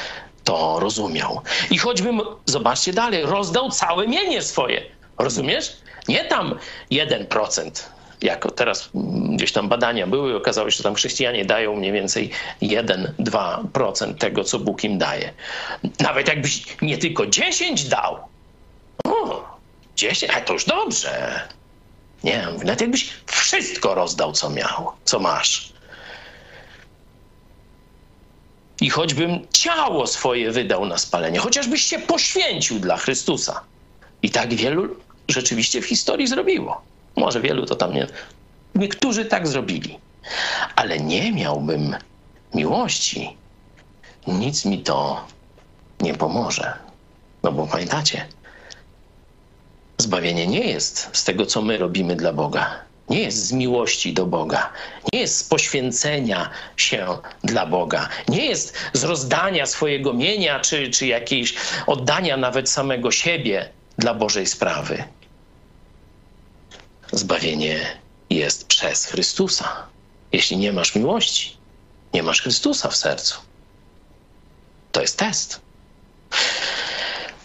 to rozumiał. I choćbym, zobaczcie dalej, rozdał całe mienie swoje. Rozumiesz? Nie tam 1%, jako teraz gdzieś tam badania były, okazało się, że tam chrześcijanie dają mniej więcej 1-2% tego, co Bóg im daje. Nawet jakbyś nie tylko 10 dał, o, 10, a to już dobrze. Nie, nawet jakbyś wszystko rozdał, co miał, co masz. I choćbym ciało swoje wydał na spalenie, chociażbyś się poświęcił dla Chrystusa. I tak wielu rzeczywiście w historii zrobiło. Może wielu to tam nie. Niektórzy tak zrobili. Ale nie miałbym miłości. Nic mi to nie pomoże. No bo pamiętacie, zbawienie nie jest z tego, co my robimy dla Boga. Nie jest z miłości do Boga, nie jest z poświęcenia się dla Boga, nie jest z rozdania swojego mienia czy, czy jakiejś oddania nawet samego siebie dla Bożej sprawy. Zbawienie jest przez Chrystusa. Jeśli nie masz miłości, nie masz Chrystusa w sercu. To jest test.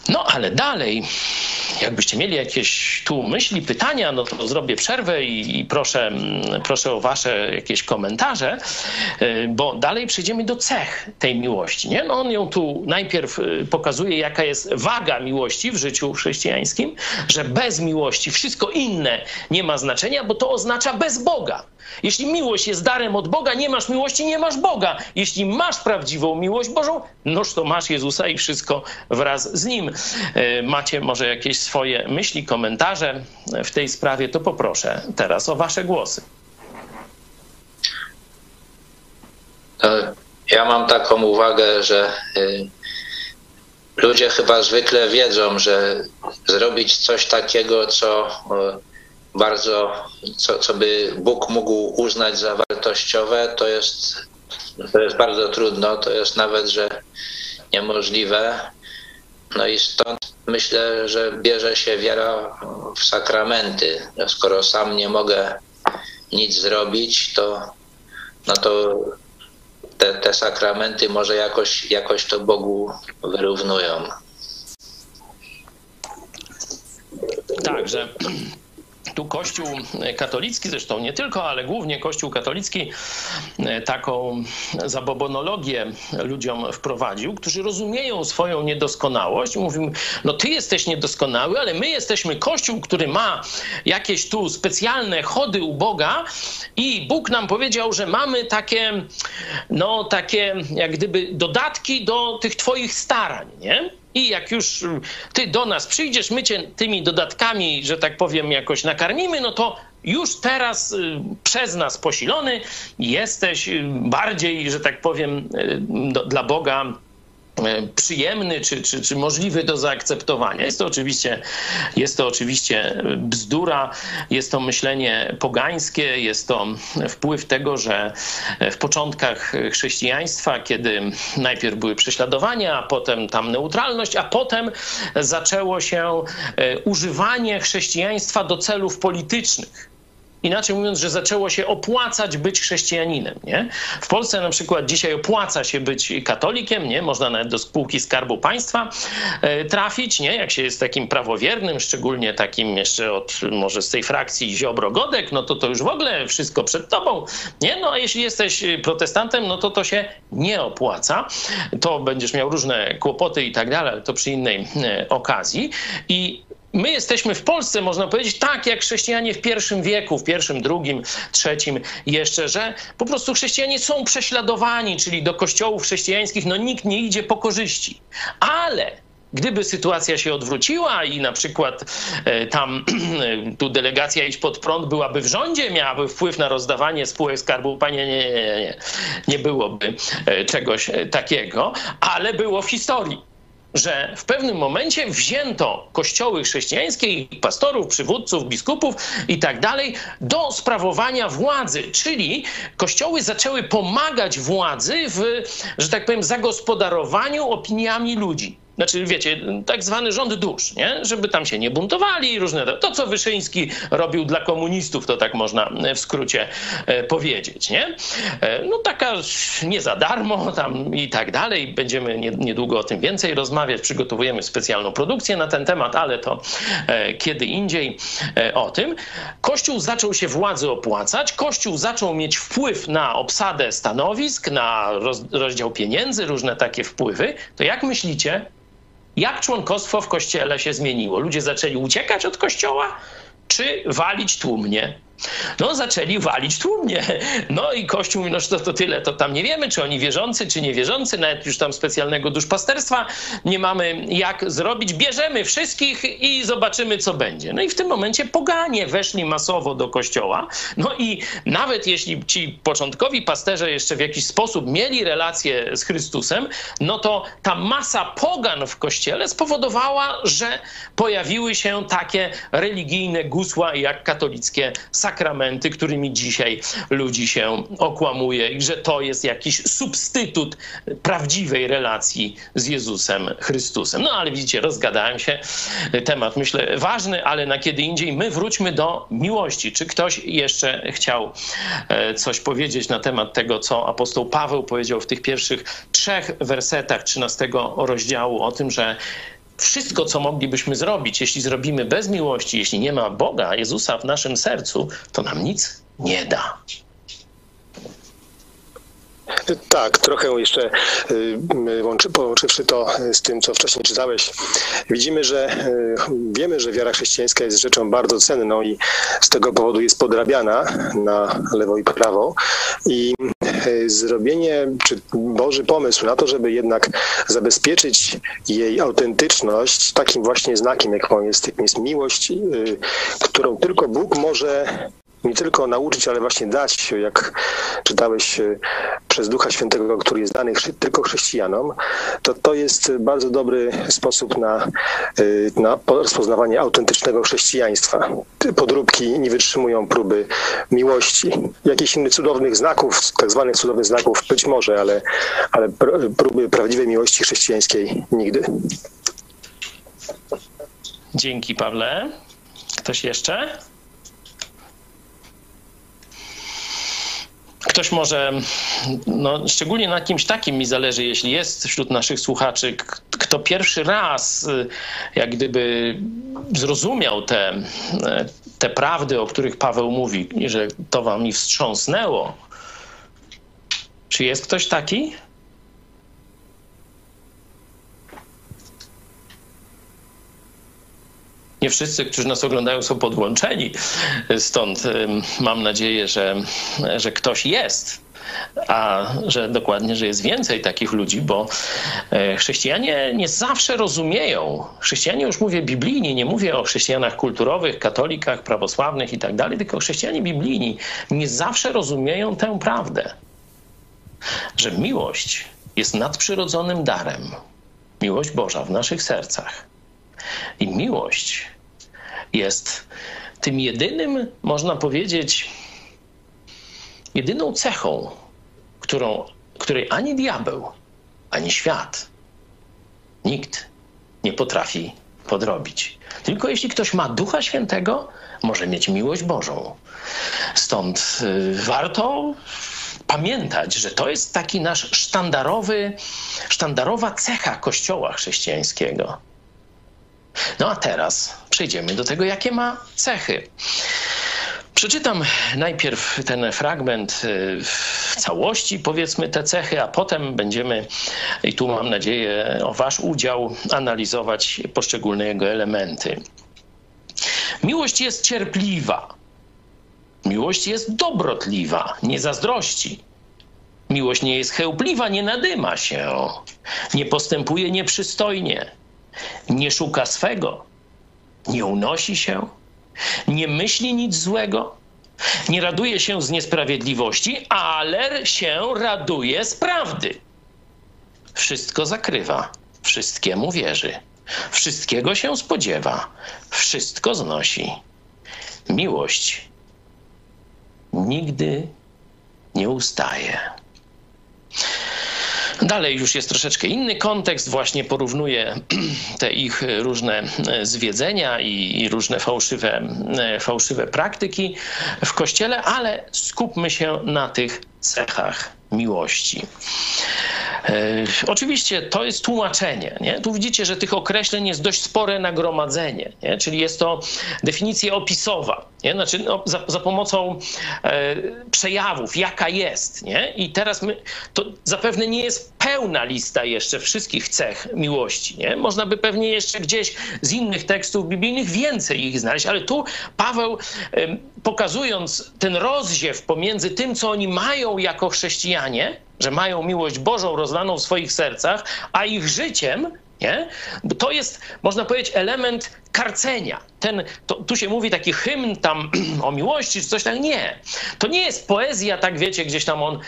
No ale dalej, jakbyście mieli jakieś tu myśli, pytania, no to zrobię przerwę i, i, proszę, proszę o wasze jakieś komentarze, y, bo dalej przejdziemy do cech tej miłości. Nie? No on ją tu najpierw y, pokazuje, jaka jest waga miłości w życiu chrześcijańskim, że bez miłości wszystko inne nie ma znaczenia, bo to oznacza bez Boga. Jeśli miłość jest darem od Boga, nie masz miłości, nie masz Boga. Jeśli masz prawdziwą miłość Bożą, noż to masz Jezusa i wszystko wraz z Nim. E, macie może jakieś swoje myśli, komentarze w tej sprawie, to poproszę teraz o Wasze głosy. Ja mam taką uwagę, że y, ludzie chyba zwykle wiedzą, że zrobić coś takiego, co bardzo, co, co by Bóg mógł uznać za wartościowe, to jest, to jest bardzo trudno, to jest nawet, że niemożliwe. No i stąd myślę, że bierze się wiara w sakramenty. Skoro sam nie mogę nic zrobić, to, no to te, te sakramenty może jakoś, jakoś to Bogu wyrównują. Także (clears throat) tu Kościół katolicki, zresztą nie tylko, ale głównie Kościół katolicki e, taką zabobonologię ludziom wprowadził, którzy rozumieją swoją niedoskonałość. Mówią, no ty jesteś niedoskonały, ale my jesteśmy Kościół, który ma jakieś tu specjalne chody u Boga i Bóg nam powiedział, że mamy takie, no takie jak gdyby dodatki do tych twoich starań, nie? I jak już y, ty do nas przyjdziesz, my cię tymi dodatkami, że tak powiem, jakoś nakarmimy, no to już teraz y, przez nas posilony jesteś y, bardziej, że tak powiem, do, dla Boga przyjemny czy, czy, czy możliwy do zaakceptowania. Jest to, oczywiście, jest to oczywiście bzdura, jest to myślenie pogańskie, jest to wpływ tego, że w początkach chrześcijaństwa, kiedy najpierw były prześladowania, a potem tam neutralność, a potem zaczęło się e, używanie chrześcijaństwa do celów politycznych inaczej mówiąc, że zaczęło się opłacać być chrześcijaninem. Nie? W Polsce na przykład dzisiaj opłaca się być katolikiem, nie? można nawet do spółki Skarbu Państwa e, trafić, nie? jak się jest takim prawowiernym, szczególnie takim jeszcze od może z tej frakcji Ziobro-Godek, no to to już w ogóle wszystko przed tobą. Nie? No a jeśli jesteś protestantem, no to to się nie opłaca. To będziesz miał różne kłopoty i tak dalej, ale to przy innej e, okazji. I my jesteśmy w Polsce, można powiedzieć, tak jak chrześcijanie w pierwszym wieku, w pierwszym, drugim, trzecim jeszcze, że po prostu chrześcijanie są prześladowani, czyli do kościołów chrześcijańskich no nikt nie idzie po korzyści. Ale Gdyby sytuacja się odwróciła i na przykład e, tam (clears throat) tu delegacja iść pod prąd byłaby w rządzie, miałaby wpływ na rozdawanie spółek Skarbu Państwa, nie, nie, nie, nie, nie byłoby e, czegoś e, takiego, ale było w historii że w pewnym momencie wzięto kościoły chrześcijańskie, ich pastorów, przywódców, biskupów i tak dalej do sprawowania władzy, czyli kościoły zaczęły pomagać władzy w, że tak powiem, zagospodarowaniu opiniami ludzi. Znaczy, wiecie, tak zwany rząd dusz, nie? Żeby tam się nie buntowali, różne. To, co Wyszyński robił dla komunistów, to tak można w skrócie e, powiedzieć, nie? E, no taka nie za darmo tam i tak dalej. Będziemy niedługo o tym więcej rozmawiać. Przygotowujemy specjalną produkcję na ten temat, ale to e, kiedy indziej o tym. Kościół zaczął się władzy opłacać, Kościół zaczął mieć wpływ na obsadę stanowisk, na rozdział pieniędzy, różne takie wpływy. To jak myślicie, jak członkostwo w kościele się zmieniło? Ludzie zaczęli uciekać od kościoła, czy walić tłumnie? No, zaczęli walić tłumnie. No i Kościół mówi, no to, to tyle, to tam nie wiemy, czy oni wierzący, czy niewierzący, nawet już tam specjalnego duszpasterstwa nie mamy jak zrobić. Bierzemy wszystkich i zobaczymy, co będzie. No i w tym momencie poganie weszli masowo do Kościoła. No i nawet jeśli ci początkowi pasterze jeszcze w jakiś sposób mieli relacje z Chrystusem, no to ta masa pogan w Kościele spowodowała, że pojawiły się takie religijne gusła jak katolickie sakramenty, którymi dzisiaj ludzi się okłamuje i że to jest jakiś substytut prawdziwej relacji z Jezusem Chrystusem. No ale widzicie, rozgadałem się. Temat myślę ważny, ale na kiedy indziej. My wróćmy do miłości. Czy ktoś jeszcze chciał e, coś powiedzieć na temat tego, co apostoł Paweł powiedział w tych pierwszych trzech wersetach 13 rozdziału o tym, że wszystko, co moglibyśmy zrobić, jeśli zrobimy bez miłości, jeśli nie ma Boga, Jezusa w naszym sercu, to nam nic nie da. Tak, trochę jeszcze y, połączywszy to z tym, co wcześniej czytałeś, widzimy, że y, wiemy, że wiara chrześcijańska jest rzeczą bardzo cenną i z tego powodu jest podrabiana na lewo i prawo. I y, zrobienie, czy Boży pomysł na to, żeby jednak zabezpieczyć jej autentyczność, takim właśnie znakiem, jaką jest, jest miłość, którą tylko Bóg może nie tylko nauczyć, ale właśnie dać, jak czytałeś e, przez Ducha Świętego, który jest dany tylko chrześcijanom, to to jest bardzo dobry sposób na, e, na rozpoznawanie autentycznego chrześcijaństwa. Podróbki nie wytrzymują próby miłości. Jakichś innych cudownych znaków, tak zwanych cudownych znaków być może, ale, ale próby prawdziwej miłości chrześcijańskiej nigdy. Dzięki, Pawle. Ktoś jeszcze? Ktoś może, no, szczególnie na kimś takim mi zależy, jeśli jest wśród naszych słuchaczy, kto pierwszy raz y, jak gdyby zrozumiał te, y, te prawdy, o których Paweł mówi, że to wam mi wstrząsnęło. Czy jest ktoś taki? Nie wszyscy, którzy nas oglądają, są podłączeni. Stąd mam nadzieję, że, że ktoś jest a że dokładnie, że jest więcej takich ludzi, bo e, chrześcijanie nie zawsze rozumieją. Chrześcijanie, już mówię biblijnie, nie mówię o chrześcijanach kulturowych, katolikach, prawosławnych i tak dalej, tylko chrześcijanie biblijni nie zawsze rozumieją tę prawdę, że miłość jest nadprzyrodzonym darem. Miłość Boża w naszych sercach. I miłość jest tym jedynym, można powiedzieć, jedyną cechą, którą, której ani diabeł, ani świat, nikt nie potrafi podrobić. Tylko jeśli ktoś ma Ducha Świętego, może mieć miłość Bożą. Stąd y, warto pamiętać, że to jest taki nasz sztandarowy, sztandarowa cecha Kościoła chrześcijańskiego. No a teraz przejdziemy do tego, jakie ma cechy. Przeczytam najpierw ten fragment y, w całości, powiedzmy te cechy, a potem będziemy, i tu mam nadzieję o Wasz udział, analizować poszczególne jego elementy. Miłość jest cierpliwa. Miłość jest dobrotliwa, nie zazdrości. Miłość nie jest chełpliwa, nie nadyma się, nie postępuje nieprzystojnie, nie szuka swego, nie unosi się, nie myśli nic złego, nie raduje się z niesprawiedliwości, ale się raduje z prawdy. Wszystko zakrywa, wszystkiemu wierzy, wszystkiego się spodziewa, wszystko znosi. Miłość nigdy nie ustaje. Dalej już jest troszeczkę inny kontekst, właśnie porównuje (clears throat) te ich różne zwiedzenia i, różne fałszywe, fałszywe praktyki w kościele, ale skupmy się na tych cechach miłości. E, oczywiście to jest tłumaczenie. Nie? Tu widzicie, że tych określeń jest dość spore nagromadzenie, nie? czyli jest to definicja opisowa, nie? Znaczy, no, za, za, pomocą e, przejawów, jaka jest. Nie? I teraz my, to zapewne nie jest pełna lista jeszcze wszystkich cech miłości. Nie? Można by pewnie jeszcze gdzieś z innych tekstów biblijnych więcej ich znaleźć, ale tu Paweł, e, pokazując ten rozziew pomiędzy tym, co oni mają jako chrześcijanie, że mają miłość Bożą rozlaną w swoich sercach, a ich życiem, nie? to jest, można powiedzieć, element karcenia. Ten, to, tu się mówi taki hymn tam (clears throat) o miłości czy coś tak. Nie. To nie jest poezja, tak wiecie, gdzieś tam on,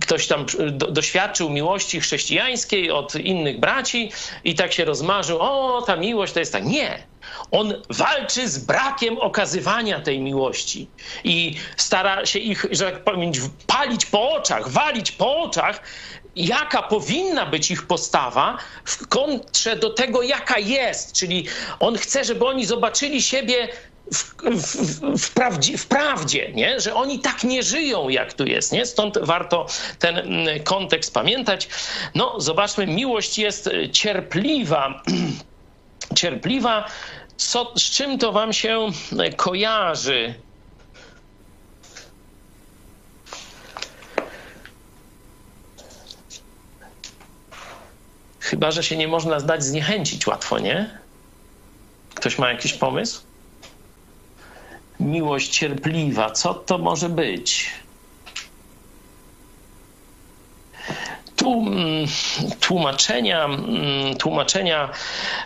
ktoś tam do, doświadczył miłości chrześcijańskiej od innych braci i tak się rozmarzył, o, ta miłość to jest tak. Nie. On walczy z brakiem okazywania tej miłości i stara się ich, że tak powiem, palić po oczach, walić po oczach, jaka powinna być ich postawa w kontrze do tego, jaka jest. Czyli on chce, żeby oni zobaczyli siebie w, w, w, prawdzie, w, prawdzie, nie? że oni tak nie żyją, jak tu jest. Nie? Stąd warto ten mm, kontekst pamiętać. No, zobaczmy, miłość jest cierpliwa. (clears throat) cierpliwa. Co, z czym to wam się kojarzy? Chyba, że się nie można zdać zniechęcić łatwo, nie? Ktoś ma jakiś pomysł? Miłość cierpliwa, co to może być? Tłumaczenia, mm, tłumaczenia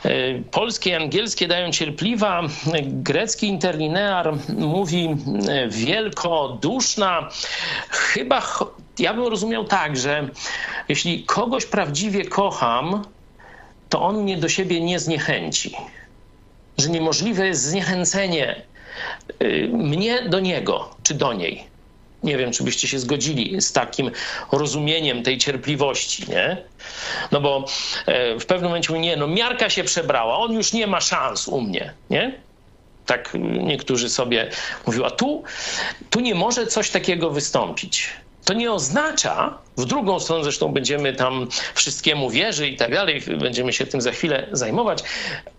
e, polskie i angielskie dają cierpliwa. Grecki interlinear mówi e, wielkoduszna. Chyba ja bym rozumiał tak, że jeśli kogoś prawdziwie kocham, to on mnie do siebie nie zniechęci. Że niemożliwe jest zniechęcenie y, mnie do niego czy do niej. Nie wiem, czy byście się zgodzili z takim rozumieniem tej cierpliwości, nie? No bo e, w pewnym momencie mówi, nie, no miarka się przebrała, on już nie ma szans u mnie, nie? Tak niektórzy sobie mówią, a tu, tu nie może coś takiego wystąpić to nie oznacza, w drugą stronę zresztą będziemy tam wszystkiemu wierzy i tak dalej, będziemy się tym za chwilę zajmować.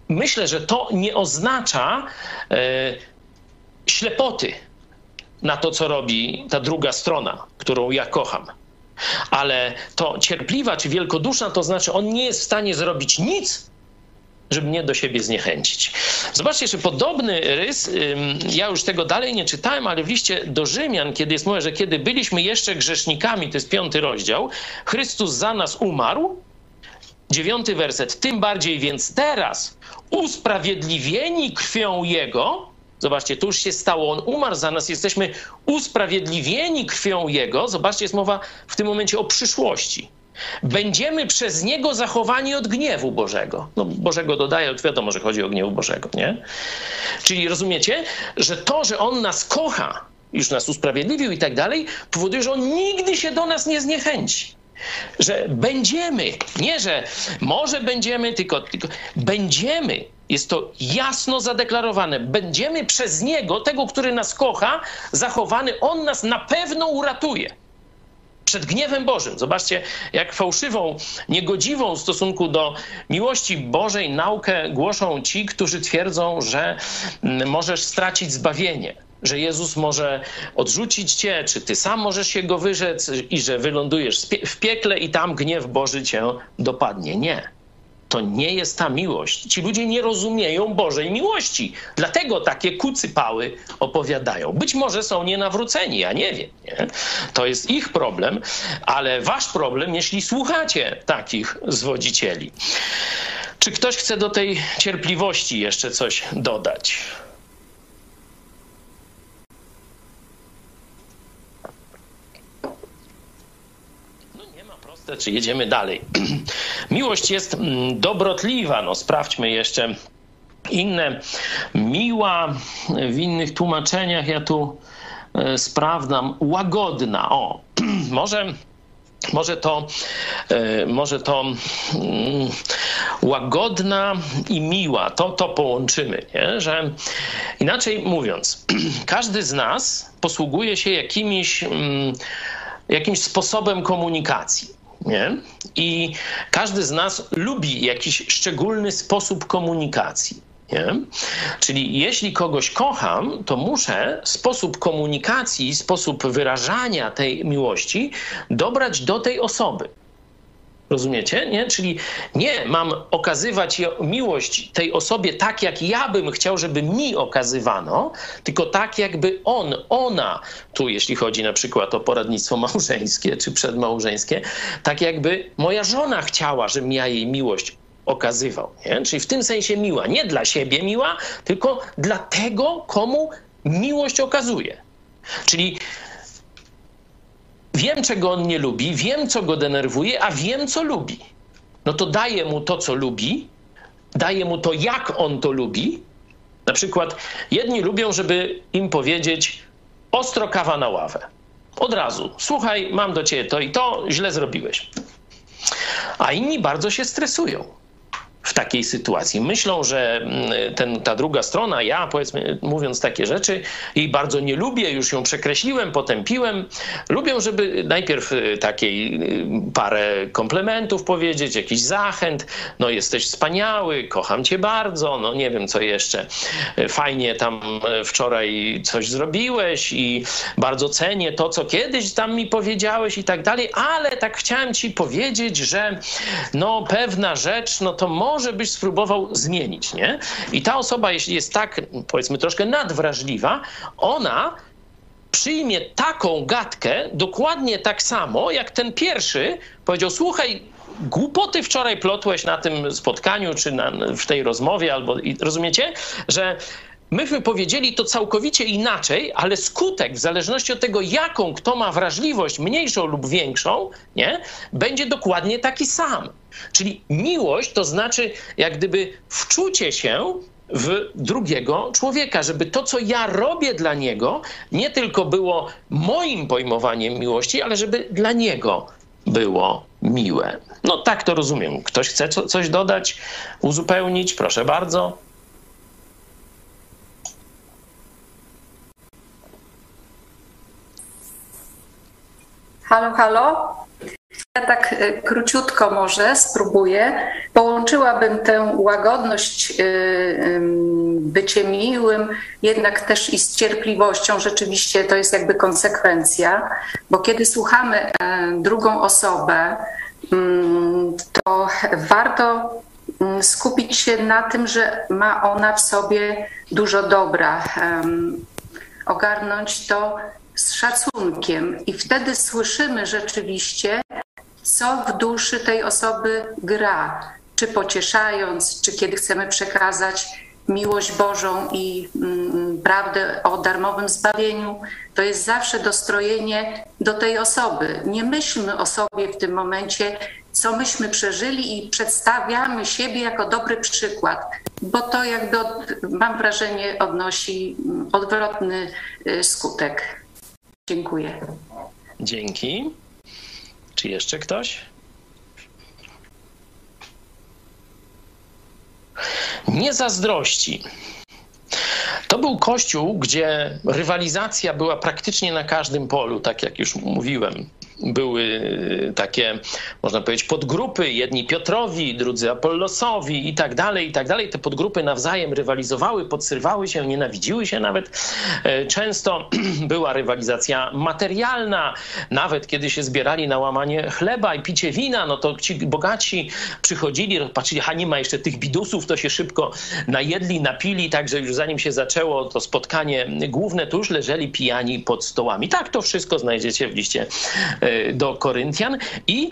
Myślę, że to nie oznacza e, ślepoty na to, co robi ta druga strona, którą ja kocham. Ale to cierpliwa czy wielkoduszna to znaczy, on nie jest w stanie zrobić nic, żeby mnie do siebie zniechęcić. Zobaczcie, że podobny rys, ja już tego dalej nie czytałem, ale w liście do Rzymian, kiedy jest mowa, że kiedy byliśmy jeszcze grzesznikami, to jest piąty rozdział, Chrystus za nas umarł, dziewiąty werset, tym bardziej więc teraz usprawiedliwieni krwią Jego, Zobaczcie, tu już się stało, on umarł za nas, jesteśmy usprawiedliwieni krwią Jego. Zobaczcie, jest mowa w tym momencie o przyszłości. Będziemy przez niego zachowani od gniewu Bożego. No, Bożego dodaje, wiadomo, że chodzi o gniewu Bożego, nie? Czyli rozumiecie, że to, że on nas kocha, już nas usprawiedliwił i tak dalej, powoduje, że on nigdy się do nas nie zniechęci. Że będziemy, nie że może będziemy, tylko, tylko będziemy. Jest to jasno zadeklarowane. Będziemy przez Niego, tego, który nas kocha, zachowany. On nas na pewno uratuje przed gniewem Bożym. Zobaczcie, jak fałszywą, niegodziwą w stosunku do miłości Bożej naukę głoszą ci, którzy twierdzą, że mm, możesz stracić zbawienie. Że Jezus może odrzucić cię, czy ty sam możesz się go wyrzec i że wylądujesz w piekle i tam gniew Boży cię dopadnie. Nie. To nie jest ta miłość. Ci ludzie nie rozumieją Bożej miłości. Dlatego takie kucypały opowiadają. Być może są nienawróceni, ja nie wiem. Nie? To jest ich problem, ale wasz problem, jeśli słuchacie takich zwodzicieli. Czy ktoś chce do tej cierpliwości jeszcze coś dodać? Czy jedziemy dalej. (clears throat) Miłość jest mm, dobrotliwa. No, sprawdźmy jeszcze inne. Miła w innych tłumaczeniach ja tu e, sprawdzam. Łagodna. O, (clears throat) może. Może to, e, może to mm, łagodna i miła, to, to połączymy, nie? że inaczej mówiąc, (clears throat) każdy z nas posługuje się jakimiś, mm, jakimś sposobem komunikacji. Nie? I każdy z nas lubi jakiś szczególny sposób komunikacji. Nie? Czyli jeśli kogoś kocham, to muszę sposób komunikacji, sposób wyrażania tej miłości dobrać do tej osoby. Rozumiecie? Nie? Czyli nie mam okazywać miłość tej osobie tak, jak ja bym chciał, żeby mi okazywano, tylko tak, jakby on, ona, tu jeśli chodzi na przykład o poradnictwo (laughs) małżeńskie czy przedmałżeńskie, tak jakby moja żona chciała, żebym ja jej miłość okazywał. Nie? Czyli w tym sensie miła. Nie dla siebie miła, tylko dla tego, komu miłość okazuje. Czyli Wiem, czego on nie lubi, wiem, co go denerwuje, a wiem, co lubi. No to daję mu to, co lubi, daję mu to, jak on to lubi. Na przykład jedni lubią, żeby im powiedzieć ostro kawa na ławę. Od razu. Słuchaj, mam do ciebie to i to, źle zrobiłeś. A inni bardzo się stresują w takiej sytuacji. Myślą, że mm, ten, ta druga strona, ja powiedzmy, mówiąc takie rzeczy, jej bardzo nie lubię, już ją przekreśliłem, potępiłem. Lubią, żeby najpierw y, takiej y, parę komplementów powiedzieć, jakiś zachęt. No, jesteś wspaniały, kocham cię bardzo, no nie wiem co jeszcze. Y, fajnie tam wczoraj coś zrobiłeś i bardzo cenię to, co kiedyś tam mi powiedziałeś i tak dalej, ale tak chciałem ci powiedzieć, że no pewna rzecz, no to może może byś spróbował zmienić, nie? I ta osoba, jeśli jest tak, powiedzmy, troszkę nadwrażliwa, ona przyjmie taką gadkę dokładnie tak samo, jak ten pierwszy powiedział: Słuchaj, głupoty wczoraj plotłeś na tym spotkaniu, czy na, w tej rozmowie, albo rozumiecie, że myśmy powiedzieli to całkowicie inaczej, ale skutek, w zależności od tego, jaką kto ma wrażliwość, mniejszą lub większą, nie, będzie dokładnie taki sam. Czyli miłość to znaczy jak gdyby wczucie się w drugiego człowieka, żeby to, co ja robię dla niego, nie tylko było moim pojmowaniem miłości, ale żeby dla niego było miłe. No tak to rozumiem. Ktoś chce co, coś dodać, uzupełnić? Proszę bardzo. Halo, halo. Ja tak e, króciutko może spróbuję. Połączyłabym tę łagodność, e, bycie miłym, jednak też i z cierpliwością. Rzeczywiście to jest jakby konsekwencja, bo kiedy słuchamy e, drugą osobę, mm, to warto mm, skupić się na tym, że ma ona w sobie dużo dobra. Ogarnąć to z szacunkiem, i wtedy słyszymy rzeczywiście, co w duszy tej osoby gra, czy pocieszając, czy kiedy chcemy przekazać miłość Bożą i mm, prawdę o darmowym zbawieniu, to jest zawsze dostrojenie do tej osoby. Nie myślmy o sobie w tym momencie, co myśmy przeżyli i przedstawiamy siebie jako dobry przykład, bo to jakby, mam wrażenie, odnosi mm, odwrotny y, skutek. Dziękuję. Dzięki. Czy jeszcze ktoś? Nie zazdrości. To był kościół, gdzie rywalizacja była praktycznie na każdym polu, tak jak już mówiłem. Były takie, można powiedzieć, podgrupy, jedni Piotrowi, drudzy Apollosowi i tak dalej, i tak dalej. Te podgrupy nawzajem rywalizowały, podsywały się, nienawidziły się nawet. E, często (clears throat) była rywalizacja materialna, nawet kiedy się zbierali na łamanie chleba i picie wina, no to ci bogaci przychodzili, patrzyli, ha, nie ma jeszcze tych bidusów, to się szybko najedli, napili, także już zanim się zaczęło to spotkanie główne, to już leżeli pijani pod stołami. Tak, to wszystko znajdziecie w liście e, do Koryntian i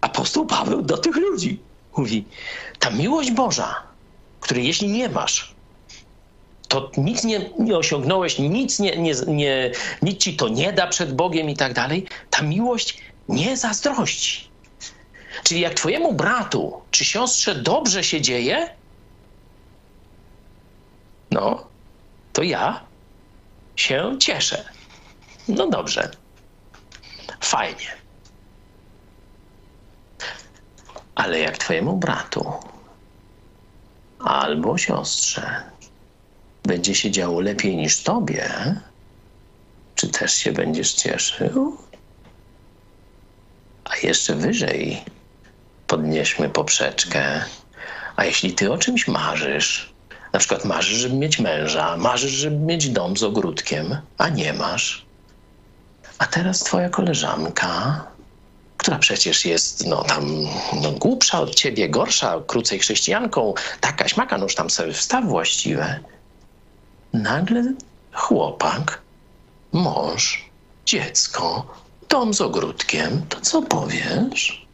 apostoł Paweł do tych ludzi mówi, ta miłość Boża, której jeśli nie masz, to nic nie, nie osiągnąłeś, nic, nie, nie, nie, nic ci to nie da przed Bogiem i tak dalej. Ta miłość nie zazdrości. Czyli jak twojemu bratu czy siostrze dobrze się dzieje, no, to ja się cieszę. No dobrze. Fajnie. Ale jak twojemu bratu albo siostrze będzie się działo lepiej niż tobie, czy też się będziesz cieszył? A jeszcze wyżej podnieśmy poprzeczkę. A jeśli ty o czymś marzysz, na przykład marzysz, żeby mieć męża, marzysz, żeby mieć dom z ogródkiem, a nie masz. A teraz twoja koleżanka, która przecież jest no tam no, głupsza od ciebie, gorsza, krócej chrześcijanką, taka śmaka, no już tam sobie wstaw właściwe. Nagle chłopak, mąż, dziecko, dom z ogródkiem, to co powiesz?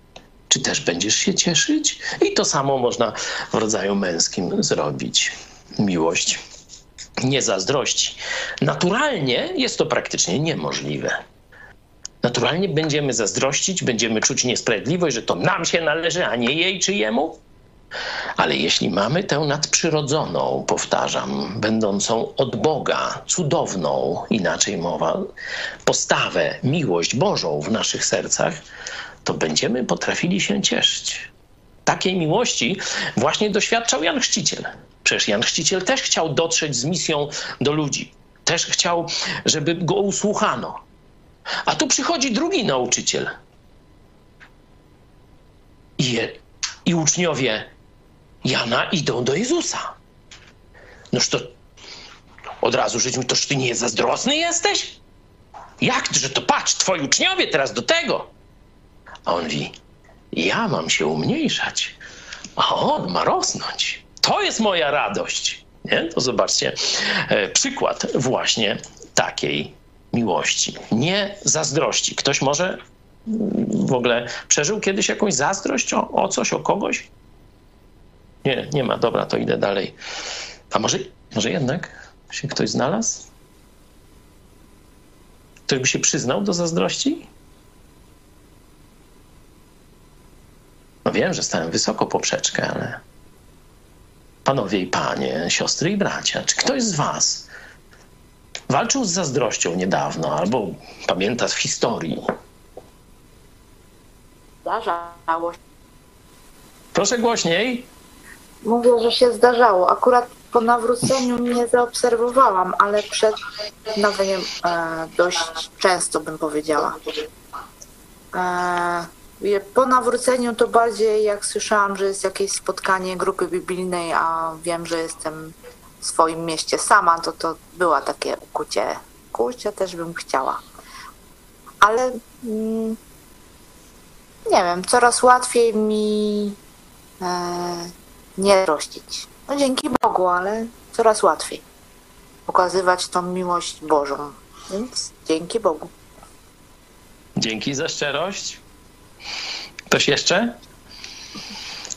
Czy też będziesz się cieszyć? I to samo można w rodzaju męskim zrobić. Miłość nie zazdrości. Naturalnie jest to praktycznie niemożliwe. Naturalnie będziemy zazdrościć, będziemy czuć niesprawiedliwość, że to nam się należy, a nie jej czy jemu. Ale jeśli mamy tę nadprzyrodzoną, powtarzam, będącą od Boga, cudowną, inaczej mowa, postawę, miłość Bożą w naszych sercach, to będziemy potrafili się cieszyć. Takiej miłości właśnie doświadczał Jan Chrzciciel. Przecież Jan Chrzciciel też chciał dotrzeć z misją do ludzi. Też chciał, żeby go usłuchano. A tu przychodzi drugi nauczyciel. I, i uczniowie Jana idą do Jezusa. Noż to od razu żyć mi, toż ty nie zazdrosny jesteś? Jak, że to patrz, twoi uczniowie teraz do tego. A on mówi, ja mam się umniejszać, a on ma rosnąć. To jest moja radość. Nie? To zobaczcie, e, przykład właśnie takiej miłości, nie zazdrości. Ktoś może w ogóle przeżył kiedyś jakąś zazdrość o, o coś, o kogoś? Nie, nie ma. Dobra, to idę dalej. A może, może jednak się ktoś znalazł? Ktoś by się przyznał do zazdrości? No wiem, że stałem wysoko poprzeczkę, ale panowie i panie, siostry i bracia, czy ktoś z was walczył z zazdrością niedawno albo pamięta z historii? Zdarzało się. Proszę głośniej. Mówię, że się zdarzało. Akurat po nawróceniu nie zaobserwowałam, ale przed nawróceniem e, dość często bym powiedziała. E, po nawróceniu to bardziej jak słyszałam, że jest jakieś spotkanie grupy biblijnej, a wiem, że jestem swoim mieście sama, to to była takie ukucie. Kurczę, też bym chciała. Ale mm, nie wiem, coraz łatwiej mi e, nie rościć. No dzięki Bogu, ale coraz łatwiej pokazywać tą miłość Bożą. Więc dzięki Bogu. Dzięki za szczerość. Ktoś jeszcze?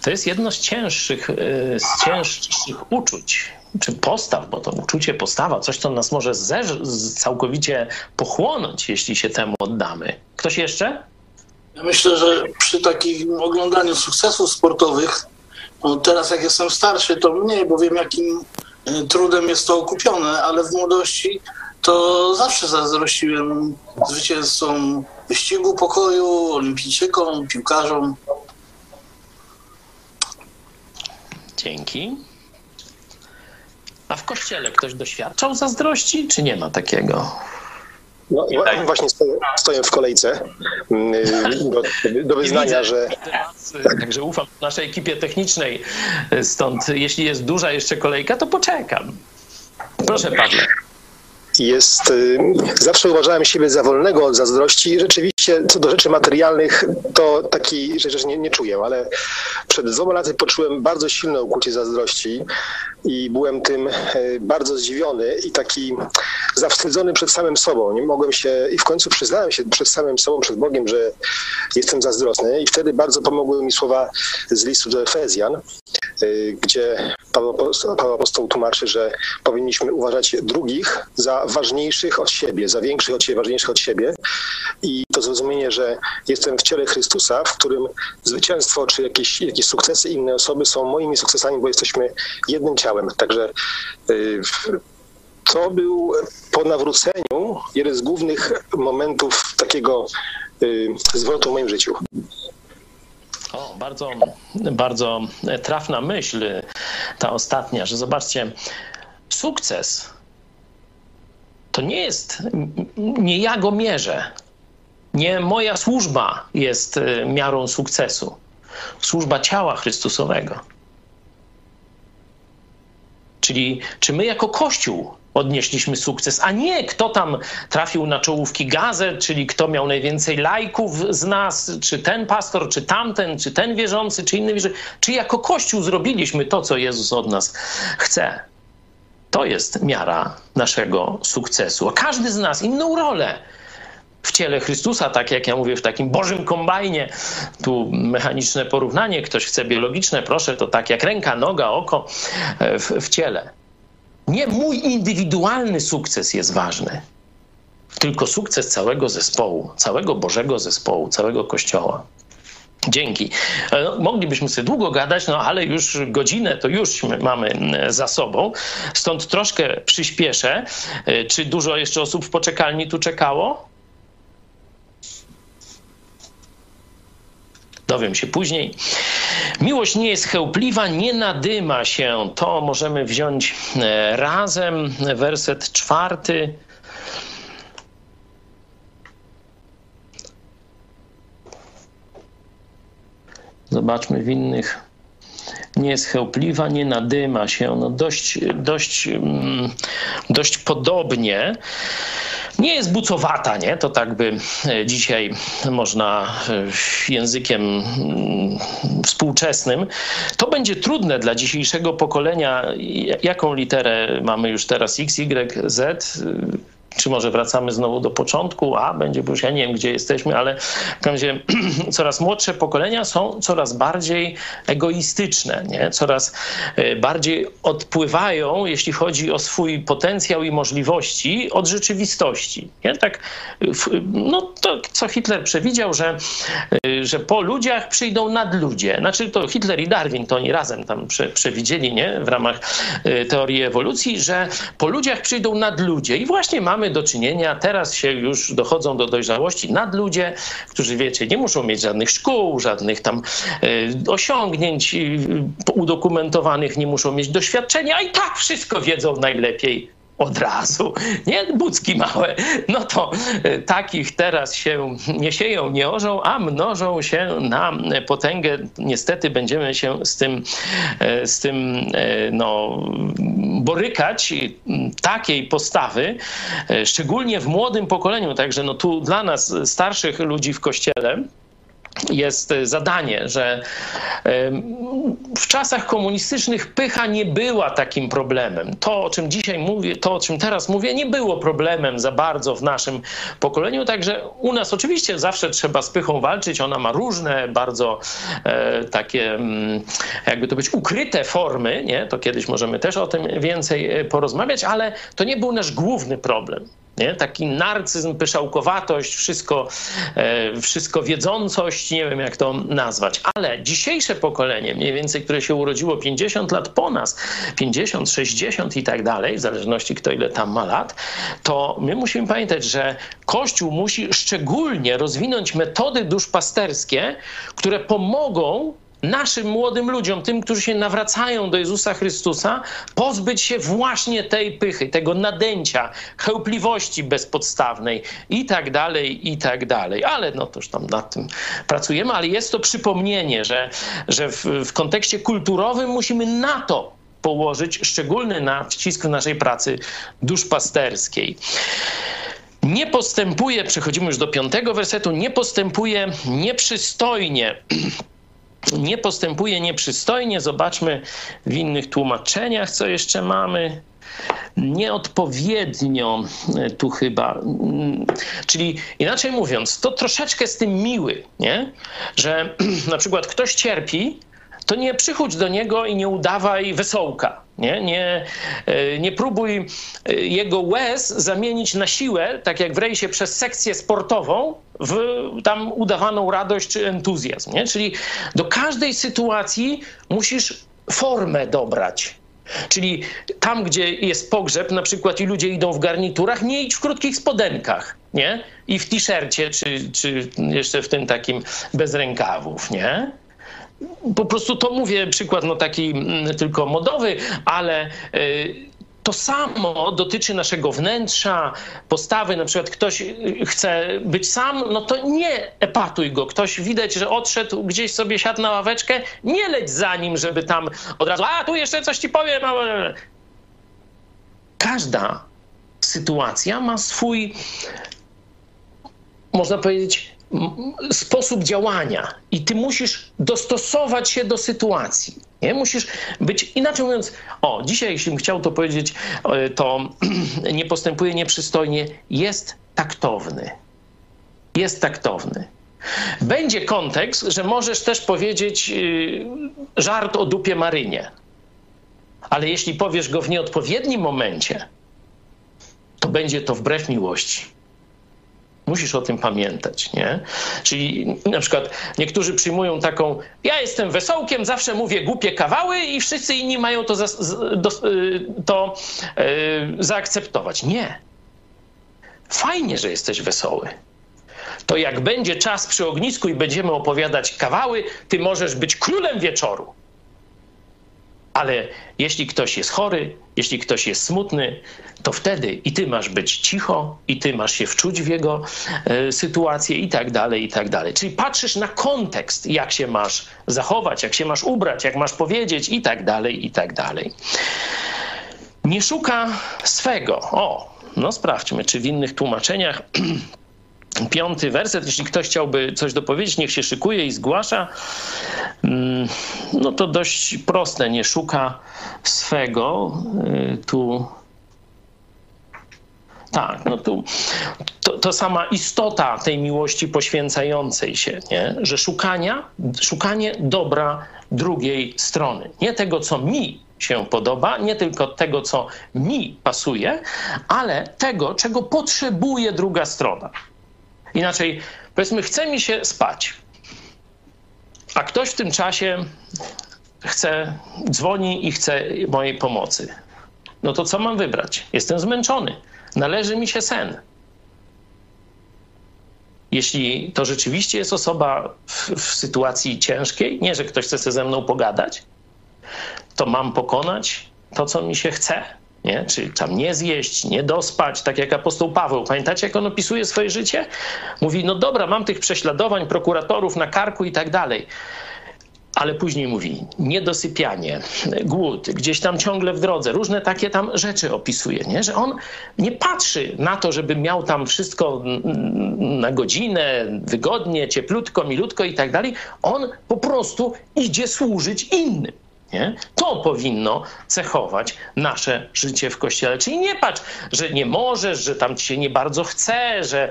To jest jedno z cięższych, y, z cięższych uczuć, czy postaw, bo to uczucie, postawa, coś, co nas może całkowicie pochłonąć, jeśli się temu oddamy. Ktoś jeszcze? Ja myślę, że przy takim oglądaniu sukcesów sportowych, no teraz jak jestem starszy, to mniej, bo wiem, jakim y, trudem jest to okupione, ale w młodości to zawsze zazdrościłem zwycięzcom wyścigu pokoju, olimpijczykom, piłkarzom. Dzięki. A w kościele ktoś doświadczał zazdrości, czy nie ma takiego? No, właśnie stoję, stoję w kolejce mm, do, do wyznania, że... Także ufam naszej ekipie technicznej, stąd jeśli jest duża jeszcze kolejka, to poczekam. Proszę Pawle jest, y, zawsze uważałem siebie za wolnego od zazdrości. Rzeczywiście, co do rzeczy materialnych, to takiej rzeczy nie, nie czuję, ale przed dwoma laty poczułem bardzo silne ukłucie zazdrości i byłem tym y, bardzo zdziwiony i taki zawstydzony przed samym sobą. Nie mogłem się i w końcu przyznałem się przed samym sobą, przed Bogiem, że jestem zazdrosny i wtedy bardzo pomogły mi słowa z listu do Efezjan, y, gdzie Paweł Apostoł tłumaczy, że powinniśmy uważać drugich za ważniejszych od siebie, za większych od siebie, ważniejszych od siebie. I to zrozumienie, że jestem w ciele Chrystusa, w którym zwycięstwo czy jakieś, jakieś sukcesy innej osoby są moimi sukcesami, bo jesteśmy jednym ciałem. Także y, to był po nawróceniu jeden z głównych momentów takiego y, zwrotu w moim życiu. O, bardzo, bardzo trafna myśl, ta ostatnia, że zobaczcie, sukces to nie jest, nie ja go mierzę. Nie moja służba jest y, miarą sukcesu. Służba ciała Chrystusowego. Czyli czy my jako Kościół odnieśliśmy sukces, a nie kto tam trafił na czołówki gazet, czyli kto miał najwięcej lajków z nas, czy ten pastor, czy tamten, czy ten wierzący, czy inny wierzący. Czy jako Kościół zrobiliśmy to, co Jezus od nas chce. To jest miara naszego sukcesu. Każdy z nas inną rolę w ciele Chrystusa, tak jak ja mówię, w takim Bożym kombajnie. Tu mechaniczne porównanie, ktoś chce biologiczne, proszę, to tak jak ręka, noga, oko w, w ciele. Nie mój indywidualny sukces jest ważny, tylko sukces całego zespołu, całego Bożego zespołu, całego Kościoła. Dzięki. No, moglibyśmy sobie długo gadać, no ale już godzinę to już mamy za sobą. Stąd troszkę przyspieszę. E, czy dużo jeszcze osób w poczekalni tu czekało? Dowiem się później. Miłość nie jest chełpliwa, nie nadyma się. To możemy wziąć e, razem. Werset czwarty. Zobaczmy w innych. Nie jest chełpliwa, nie nadyma się. No dość, dość, mm, dość podobnie nie jest bucowata, nie? To tak by e, dzisiaj można e, językiem mm, współczesnym. To będzie trudne dla dzisiejszego pokolenia. Jaką literę mamy już teraz? X, Y, Z? Czy może wracamy znowu do początku, a będzie, bo już ja nie wiem, gdzie jesteśmy, ale w każdym razie (clears throat) coraz młodsze pokolenia są coraz bardziej egoistyczne, nie? coraz e, bardziej odpływają, jeśli chodzi o swój potencjał i możliwości od rzeczywistości. Nie? Tak, no to, co Hitler przewidział, że, e, że po ludziach przyjdą nadludzie. Znaczy to Hitler i Darwin, to oni razem tam prze, przewidzieli nie? w ramach e, teorii ewolucji, że po ludziach przyjdą nadludzie i właśnie mamy mamy do czynienia, teraz się już dochodzą do dojrzałości nadludzie, którzy wiecie, nie muszą mieć żadnych szkół, żadnych tam e, osiągnięć e, udokumentowanych, nie muszą mieć doświadczenia, a i tak wszystko wiedzą najlepiej od razu, nie? Bucki małe. No to e, takich teraz się nie sieją, nie orzą, a mnożą się na potęgę. Niestety będziemy się z tym, e, z tym e, no, borykać. Takiej postawy, szczególnie w młodym pokoleniu, także no tu dla nas, starszych ludzi w kościele, jest zadanie, że w czasach komunistycznych pycha nie była takim problemem. To, o czym dzisiaj mówię, to, o czym teraz mówię, nie było problemem za bardzo w naszym pokoleniu. Także u nas oczywiście zawsze trzeba z pychą walczyć. Ona ma różne, bardzo e, takie, jakby to być, ukryte formy. Nie? To kiedyś możemy też o tym więcej e, porozmawiać, ale to nie był nasz główny problem. Nie? Taki narcyzm, pyszałkowatość, wszystko, e, wszystko wiedzącość, nie wiem jak to nazwać. Ale dzisiejsze pokolenie, mniej więcej, które się urodziło 50 lat po nas, 50, 60 i tak dalej, w zależności kto ile tam ma lat, to my musimy pamiętać, że Kościół musi szczególnie rozwinąć metody duszpasterskie, które pomogą naszym młodym ludziom, tym, którzy się nawracają do Jezusa Chrystusa, pozbyć się właśnie tej pychy, tego nadęcia, chełpliwości bezpodstawnej i tak dalej, i tak dalej. Ale no to już tam nad tym pracujemy, ale jest to przypomnienie, że, że w, w kontekście kulturowym musimy na to położyć szczególny nacisk w naszej pracy duszpasterskiej. Nie postępuje, przechodzimy już do piątego wersetu, nie postępuje nieprzystojnie (clears throat) nie postępuje nieprzystojnie. Zobaczmy w innych tłumaczeniach, co jeszcze mamy. Nieodpowiednio e, tu chyba. Mm, czyli inaczej mówiąc, to troszeczkę z tym miły, nie? że (clears throat) na przykład ktoś cierpi, to nie przychodź do niego i nie udawaj wesołka. Nie, nie, e, nie próbuj e, jego łez zamienić na siłę, tak jak w rejsie przez sekcję sportową, w tam udawaną radość czy entuzjazm. Nie? Czyli do każdej sytuacji musisz formę dobrać. Czyli tam, gdzie jest pogrzeb, na przykład i ludzie idą w garniturach, nie idź w krótkich spodenkach, nie? I w t-shircie, czy, czy jeszcze w tym takim bez rękawów, nie? Po prostu to mówię przykład no taki mm, tylko modowy, ale y, to samo dotyczy naszego wnętrza, postawy. Na przykład ktoś y, chce być sam, no to nie epatuj go. Ktoś widać, że odszedł gdzieś sobie, siadł na ławeczkę, nie leć za nim, żeby tam od razu, a tu jeszcze coś ci powiem. Każda sytuacja ma swój, można powiedzieć, sposób działania i ty musisz dostosować się do sytuacji. Nie? Musisz być, inaczej mówiąc, o, dzisiaj, jeśli bym chciał to powiedzieć, e, to (clears throat) nie postępuje nieprzystojnie, jest taktowny. Jest taktowny. Będzie kontekst, że możesz też powiedzieć y, żart o dupie Marynie. Ale jeśli powiesz go w nieodpowiednim momencie, to będzie to wbrew miłości. Musisz o tym pamiętać, nie? Czyli na przykład niektórzy przyjmują taką, ja jestem wesołkiem, zawsze mówię głupie kawały i wszyscy inni mają to, za, do, y, to yy, zaakceptować. Nie. Fajnie, że jesteś wesoły. To jak będzie czas przy ognisku i będziemy opowiadać kawały, ty możesz być królem wieczoru. Ale jeśli ktoś jest chory, jeśli ktoś jest smutny, to wtedy i ty masz być cicho, i ty masz się wczuć w jego y, sytuację, i tak dalej, i tak dalej. Czyli patrzysz na kontekst, jak się masz zachować, jak się masz ubrać, jak masz powiedzieć, i tak dalej, i tak dalej. Nie szuka swego. O, no sprawdźmy, czy w innych tłumaczeniach (clears throat) piąty werset, jeśli ktoś chciałby coś dopowiedzieć, niech się szykuje i zgłasza. Mm, no to dość proste, nie szuka swego. Y, tu tak, no tu to, to, sama istota tej miłości poświęcającej się, nie? że szukania, szukanie dobra drugiej strony. Nie tego, co mi się podoba, nie tylko tego, co mi pasuje, ale tego, czego potrzebuje druga strona. Inaczej, powiedzmy, chce mi się spać, a ktoś w tym czasie chce, dzwoni i chce mojej pomocy. No to co mam wybrać? Jestem zmęczony. Należy mi się sen. Jeśli to rzeczywiście jest osoba w, w sytuacji ciężkiej, nie, że ktoś chce ze mną pogadać, to mam pokonać to, co mi się chce nie? Czyli tam nie zjeść, nie dospać, tak jak apostoł Paweł. Pamiętacie, jak on opisuje swoje życie? Mówi, no dobra, mam tych prześladowań, prokuratorów na karku i tak dalej. Ale później mówi, niedosypianie, głód, gdzieś tam ciągle w drodze, różne takie tam rzeczy opisuje, nie? że on nie patrzy na to, żeby miał tam wszystko na godzinę, wygodnie, cieplutko, milutko i tak dalej. On po prostu idzie służyć innym. Nie? To powinno cechować nasze życie w kościele. Czyli nie patrz, że nie możesz, że tam ci się nie bardzo chce, że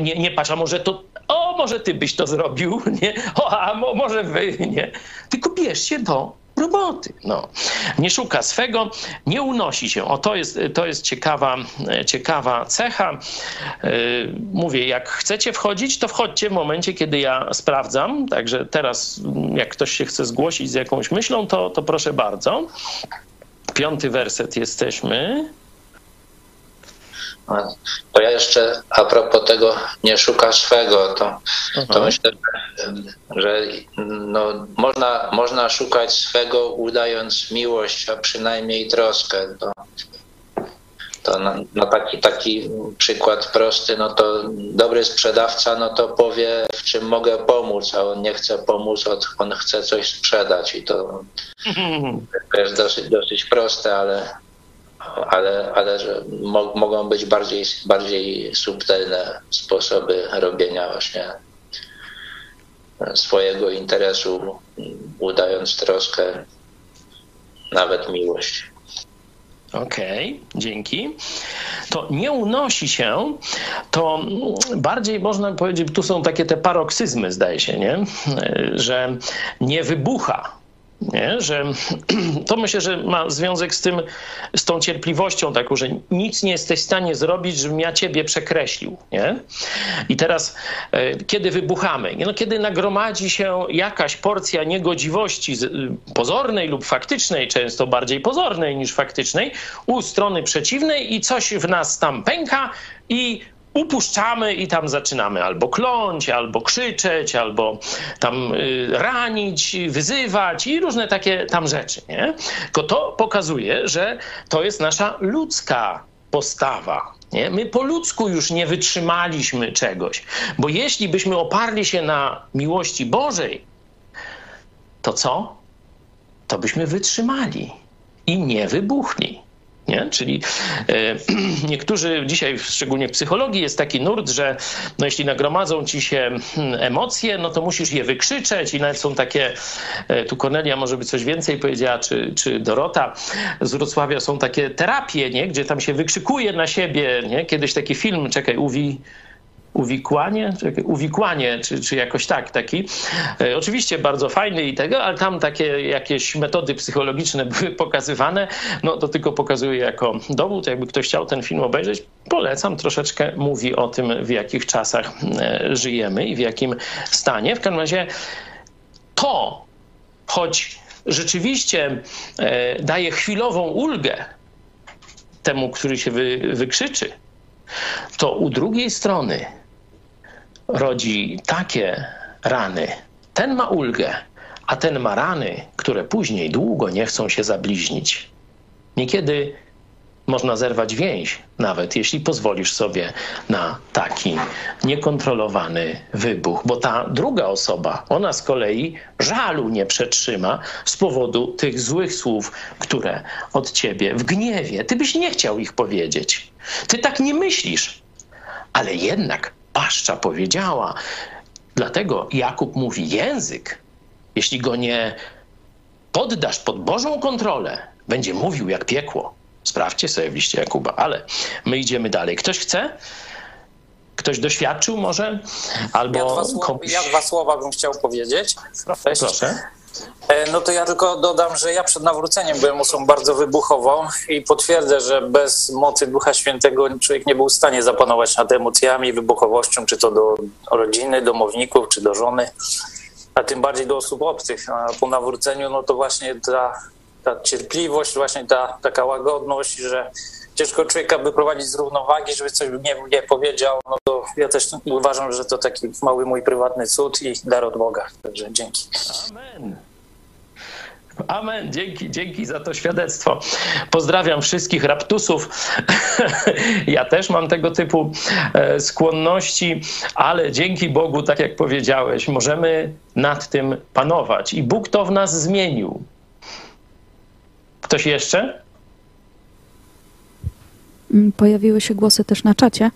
nie, nie patrz, a może to, o, może ty byś to zrobił, (laughs) nie? O, a może wy, nie? Tylko bierz się do roboty. No. Nie szuka swego, nie unosi się. O, to jest, to jest ciekawa, ciekawa cecha. Yy, mówię, jak chcecie wchodzić, to wchodźcie w momencie, kiedy ja sprawdzam. Także teraz, jak ktoś się chce zgłosić z jakąś myślą, to, to proszę bardzo. Piąty werset jesteśmy. To ja jeszcze a propos tego nie szuka swego, to, to myślę, że no, można, można szukać swego udając miłość, a przynajmniej troskę. To, to na, na, taki, taki przykład prosty, no to dobry sprzedawca, no to powie, w czym mogę pomóc, a on nie chce pomóc, on chce coś sprzedać i to, to jest dosyć, dosyć proste, ale, ale, ale mo, mogą być bardziej, bardziej subtelne sposoby robienia właśnie swojego interesu, udając troskę, nawet miłość. Okej, okay, dzięki. To nie unosi się, to bardziej można powiedzieć, tu są takie te paroksyzmy, zdaje się, nie? że nie wybucha nie? Że (clears throat) to myślę, że ma związek z tym, z tą cierpliwością taką, że nic nie jesteś w stanie zrobić, żebym ja ciebie przekreślił. Nie? I teraz, e, kiedy wybuchamy? No, kiedy nagromadzi się jakaś porcja niegodziwości y, pozornej lub faktycznej, często bardziej pozornej niż faktycznej, u strony przeciwnej i coś w nas tam pęka i upuszczamy i tam zaczynamy albo kląć, albo krzyczeć, albo tam y, ranić, wyzywać i różne takie tam rzeczy. Nie? Tylko to pokazuje, że to jest nasza ludzka postawa. Nie? My po ludzku już nie wytrzymaliśmy czegoś, bo jeśli byśmy oparli się na miłości Bożej, to co? To byśmy wytrzymali i nie wybuchli. Nie? Czyli e, (clears throat) niektórzy dzisiaj, szczególnie w psychologii, jest taki nurt, że no, jeśli nagromadzą ci się hmm, emocje, no to musisz je wykrzyczeć i nawet są takie, e, tu Kornelia może by coś więcej powiedziała, czy, czy Dorota z Wrocławia, są takie terapie, nie? gdzie tam się wykrzykuje na siebie, nie? kiedyś taki film, czekaj, Uwi, uwikłanie, uwikłanie, czy, czy jakoś tak, taki. E, oczywiście bardzo fajny i tego, ale tam takie jakieś metody psychologiczne (laughs) były pokazywane. No to tylko pokazuję jako dowód. Jakby ktoś chciał ten film obejrzeć, polecam. Troszeczkę mówi o tym, w jakich czasach e, żyjemy i w jakim stanie. W każdym razie to, choć rzeczywiście e, daje chwilową ulgę temu, który się wy, wykrzyczy, to u drugiej strony rodzi takie rany. Ten ma ulgę, a ten ma rany, które później długo nie chcą się zabliźnić. Niekiedy można zerwać więź, nawet jeśli pozwolisz sobie na taki niekontrolowany wybuch, bo ta druga osoba, ona z kolei żalu nie przetrzyma z powodu tych złych słów, które od ciebie w gniewie, ty byś nie chciał ich powiedzieć. Ty tak nie myślisz, ale jednak paszcza powiedziała. Dlatego Jakub mówi: język, jeśli go nie poddasz pod Bożą kontrolę, będzie mówił jak piekło. Sprawdźcie sobie w liście Jakuba, ale my idziemy dalej. Ktoś chce? Ktoś doświadczył może? Albo ja dwa, słowa, komuś... ja dwa słowa bym chciał powiedzieć. Proszę. E, no to ja tylko dodam, że ja przed nawróceniem byłem osobą bardzo wybuchową i potwierdzę, że bez mocy Ducha Świętego człowiek nie był w stanie zapanować nad emocjami, wybuchowością, czy to do rodziny, domowników, czy do żony, a tym bardziej do osób obcych. A po nawróceniu, no to właśnie ta, ta cierpliwość, właśnie ta taka łagodność, że ciężko człowieka by prowadzić z równowagi, żeby coś nie, nie powiedział, no to ja też uważam, że to taki mały mój prywatny cud i dar od Boga. Także dzięki. Amen. Amen. Dzięki, dzięki za to świadectwo. Pozdrawiam wszystkich raptusów. (laughs) ja też mam tego typu e, skłonności, ale dzięki Bogu, tak jak powiedziałeś, możemy nad tym panować i Bóg to w nas zmienił. Ktoś jeszcze? Mm, pojawiły się głosy też na czacie.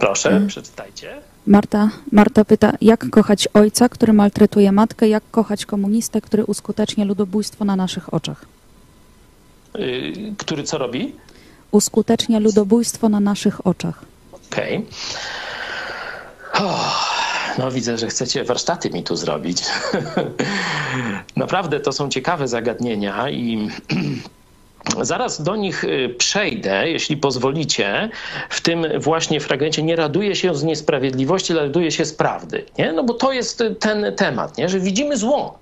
Proszę, mm. przeczytajcie. Marta, Marta pyta, jak kochać ojca, który maltretuje matkę, jak kochać komunistę, który uskutecznia ludobójstwo na naszych oczach? Yy, który co robi? Uskutecznia ludobójstwo na naszych oczach. Okej. Okay. No widzę, że chcecie warsztaty mi tu zrobić. (laughs) Naprawdę to są ciekawe zagadnienia i (clears throat) Zaraz do nich y, przejdę, jeśli pozwolicie. W tym właśnie fragmencie nie raduje się z niesprawiedliwości, raduje się z prawdy. Nie? No bo to jest ten temat, nie? że widzimy zło.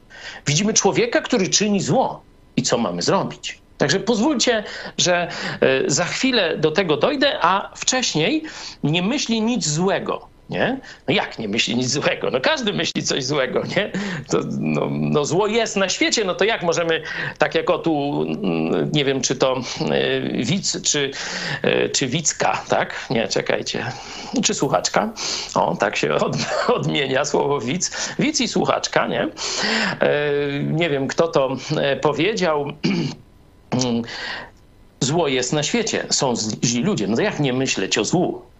Widzimy człowieka, który czyni zło. I co mamy zrobić? Także pozwólcie, że e, za chwilę do tego dojdę, a wcześniej nie myśli nic złego. Nie? No jak nie myśli nic złego? No każdy myśli coś złego, nie? To, no, no zło jest na świecie, no to jak możemy, tak jak o tu, mm, nie wiem, czy to y, widz, czy, y, czy widzka, tak? Nie, czekajcie. Czy słuchaczka? O, tak się od, (laughs) odmienia słowo widz. Widz i słuchaczka, nie? Y, nie wiem, kto to powiedział. (clears throat) Zło jest na świecie, są źli ludzie. No to jak nie myśleć o złu?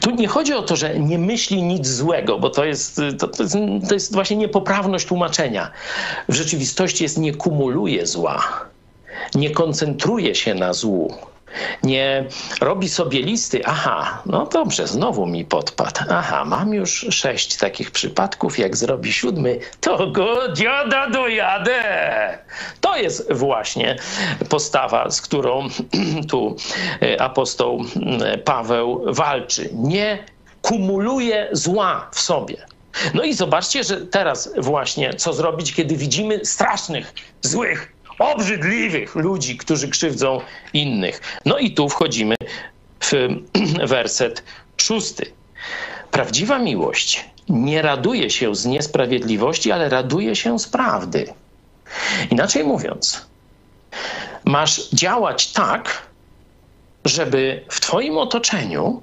Tu nie chodzi o to, że nie myśli nic złego, bo to jest, to, to, jest, to jest właśnie niepoprawność tłumaczenia. W rzeczywistości jest nie kumuluje zła, nie koncentruje się na złu nie robi sobie listy, aha, no dobrze, znowu mi podpadł, aha, mam już sześć takich przypadków, jak zrobi siódmy, to go dziada dojadę. To jest właśnie postawa, z którą (clears throat) tu e, apostoł Paweł walczy. Nie kumuluje zła w sobie. No i zobaczcie, że teraz właśnie co zrobić, kiedy widzimy strasznych, złych, obrzydliwych ludzi, którzy krzywdzą innych. No i tu wchodzimy w (clears throat) werset szósty. Prawdziwa miłość nie raduje się z niesprawiedliwości, ale raduje się z prawdy. Inaczej mówiąc, masz działać tak, żeby w Twoim otoczeniu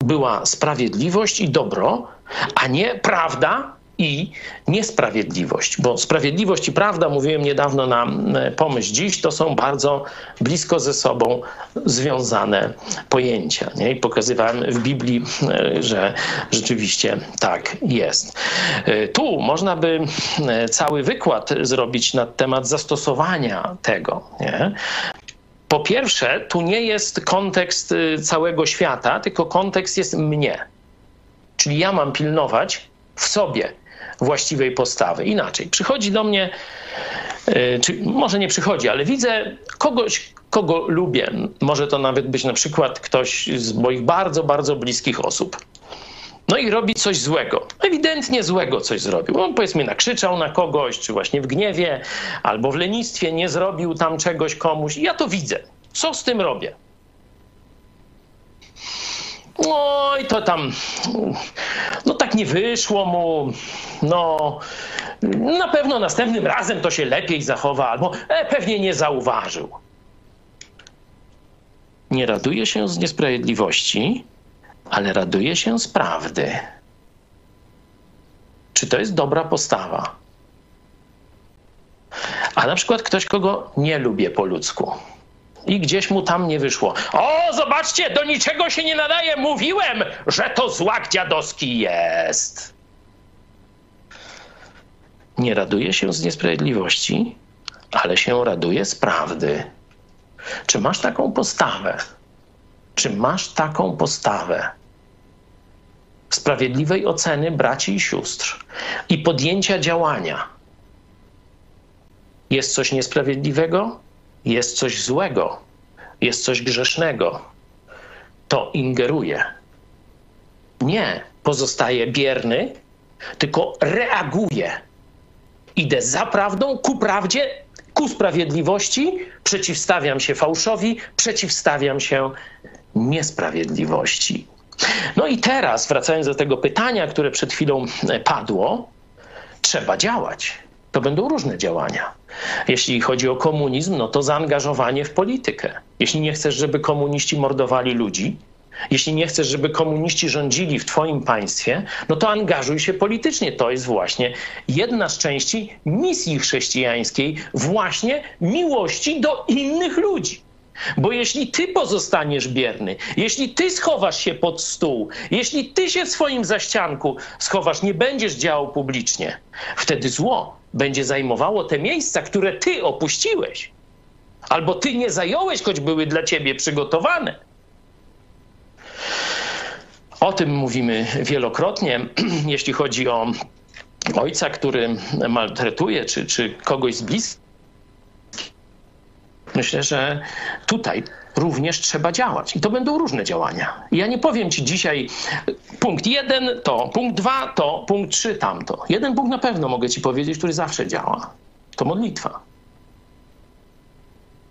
była sprawiedliwość i dobro, a nie prawda i niesprawiedliwość, bo sprawiedliwość i prawda, mówiłem niedawno na e, pomyśl dziś, to są bardzo blisko ze sobą związane pojęcia. Nie? I pokazywałem w Biblii, e, że rzeczywiście tak jest. E, tu można by cały wykład zrobić na temat zastosowania tego. Nie? Po pierwsze, tu nie jest kontekst całego świata, tylko kontekst jest mnie. Czyli ja mam pilnować w sobie właściwej postawy. Inaczej, przychodzi do mnie, e, czy może nie przychodzi, ale widzę kogoś, kogo lubię. Może to nawet być na przykład ktoś z moich bardzo, bardzo bliskich osób. No i robi coś złego. Ewidentnie złego coś zrobił. On powiedzmy nakrzyczał na kogoś, czy właśnie w gniewie, albo w lenistwie nie zrobił tam czegoś komuś. I ja to widzę. Co z tym robię? Oj, to tam, no tak nie wyszło mu, no na pewno następnym razem to się lepiej zachowa, albo e, pewnie nie zauważył. Nie raduje się z niesprawiedliwości, ale raduje się z prawdy. Czy to jest dobra postawa? A na przykład ktoś, kogo nie lubię po ludzku i gdzieś mu tam nie wyszło. O, zobaczcie, do niczego się nie nadaje. Mówiłem, że to złak dziadowski jest. Nie raduje się z niesprawiedliwości, ale się raduje z prawdy. Czy masz taką postawę? Czy masz taką postawę? Sprawiedliwej oceny braci i sióstr i podjęcia działania. Jest coś niesprawiedliwego? Jest coś złego, jest coś grzesznego, to ingeruje. Nie pozostaje bierny, tylko reaguje. Idę za prawdą, ku prawdzie, ku sprawiedliwości, przeciwstawiam się fałszowi, przeciwstawiam się niesprawiedliwości. No i teraz, wracając do tego pytania, które przed chwilą padło, trzeba działać to będą różne działania. Jeśli chodzi o komunizm, no to zaangażowanie w politykę. Jeśli nie chcesz, żeby komuniści mordowali ludzi, jeśli nie chcesz, żeby komuniści rządzili w Twoim państwie, no to angażuj się politycznie. To jest właśnie jedna z części misji chrześcijańskiej, właśnie miłości do innych ludzi. Bo jeśli ty pozostaniesz bierny, jeśli ty schowasz się pod stół, jeśli ty się w swoim zaścianku schowasz, nie będziesz działał publicznie, wtedy zło będzie zajmowało te miejsca, które ty opuściłeś. Albo ty nie zająłeś, choć były dla ciebie przygotowane. O tym mówimy wielokrotnie, (clears throat) jeśli chodzi o ojca, który maltretuje, czy, czy kogoś z bliskich Myślę, że tutaj również trzeba działać. I to będą różne działania. Ja nie powiem ci dzisiaj punkt jeden to, punkt dwa to, punkt trzy tamto. Jeden punkt na pewno mogę ci powiedzieć, który zawsze działa. To modlitwa.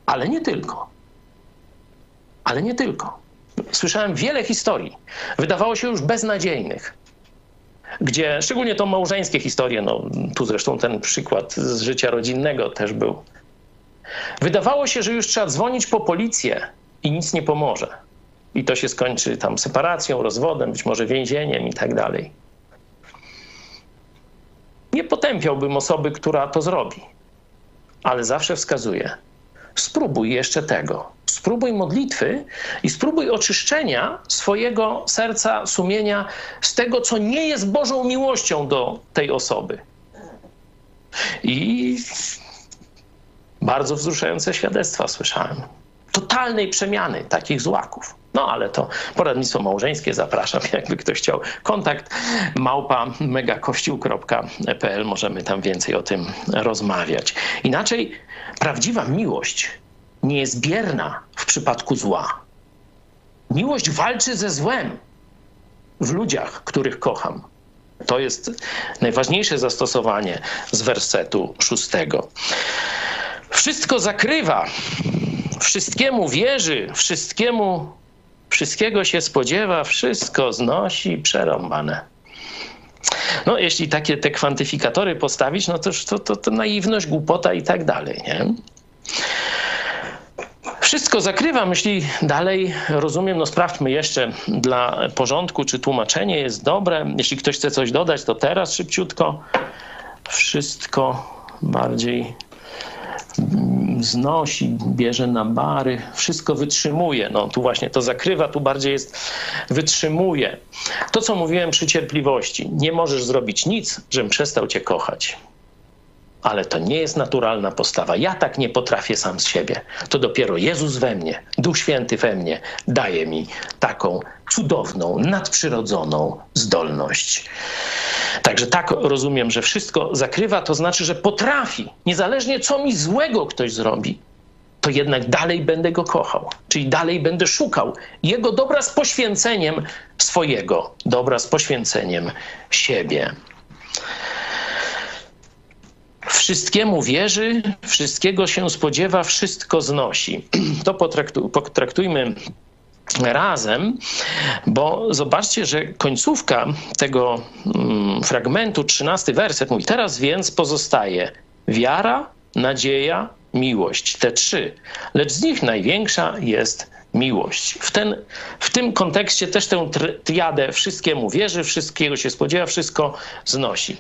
Ale nie tylko. Ale nie tylko. Słyszałem wiele historii, wydawało się już beznadziejnych, gdzie szczególnie to małżeńskie historie, no tu zresztą ten przykład z życia rodzinnego też był. Wydawało się, że już trzeba dzwonić po policję i nic nie pomoże. I to się skończy tam separacją, rozwodem, być może więzieniem i tak dalej. Nie potępiałbym osoby, która to zrobi, ale zawsze wskazuję: spróbuj jeszcze tego. Spróbuj modlitwy i spróbuj oczyszczenia swojego serca, sumienia z tego, co nie jest Bożą miłością do tej osoby. I bardzo wzruszające świadectwa słyszałem. Totalnej przemiany takich złaków. No ale to poradnictwo małżeńskie zapraszam, (laughs) jakby ktoś chciał. Kontakt małpa megakościół.pl, możemy tam więcej o tym rozmawiać. Inaczej prawdziwa miłość nie jest bierna w przypadku zła. Miłość walczy ze złem w ludziach, których kocham. To jest najważniejsze zastosowanie z wersetu szóstego. Wszystko zakrywa, wszystkiemu wierzy, wszystkiemu, wszystkiego się spodziewa, wszystko znosi, przerąbane. No, jeśli takie te kwantyfikatory postawić, no to, to, to, to naiwność, głupota i tak dalej, nie? Wszystko zakrywa, myśli dalej, rozumiem, no sprawdźmy jeszcze dla porządku, czy tłumaczenie jest dobre. Jeśli ktoś chce coś dodać, to teraz szybciutko. Wszystko bardziej znosi, bierze na bary, wszystko wytrzymuje. No tu właśnie to zakrywa, tu bardziej jest wytrzymuje. To, co mówiłem przy cierpliwości. Nie możesz zrobić nic, żebym przestał cię kochać. Ale to nie jest naturalna postawa. Ja tak nie potrafię sam z siebie. To dopiero Jezus we mnie, Duch Święty we mnie daje mi taką cudowną, nadprzyrodzoną zdolność. Także tak rozumiem, że wszystko zakrywa, to znaczy, że potrafi, niezależnie co mi złego ktoś zrobi, to jednak dalej będę go kochał, czyli dalej będę szukał jego dobra z poświęceniem swojego, dobra z poświęceniem siebie. Wszystkiemu wierzy, wszystkiego się spodziewa, wszystko znosi. (clears throat) To potraktujmy razem, bo zobaczcie, że końcówka tego mm, fragmentu, trzynasty werset mówi, teraz więc pozostaje wiara, nadzieja, miłość, te trzy, lecz z nich największa jest miłość. W, ten, w tym kontekście też tę triadę wszystkiemu wierzy, wszystkiego się spodziewa, wszystko znosi.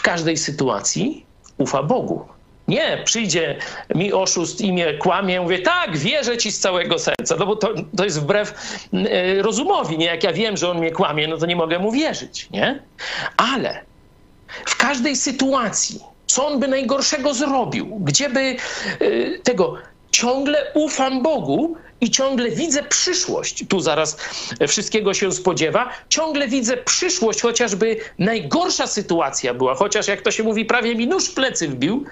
W każdej sytuacji ufa Bogu. Nie, przyjdzie mi oszust i mnie kłamie, mówię, tak, wierzę ci z całego serca, no bo to, to jest wbrew y, rozumowi, nie? Jak ja wiem, że on mnie kłamie, no to nie mogę mu wierzyć, nie? Ale w każdej sytuacji, co on by najgorszego zrobił, gdzie by y, tego ciągle ufam Bogu i ciągle widzę przyszłość. Tu zaraz wszystkiego się spodziewa. Ciągle widzę przyszłość, chociażby najgorsza sytuacja była, chociaż jak to się mówi, prawie mi nóż w plecy wbił,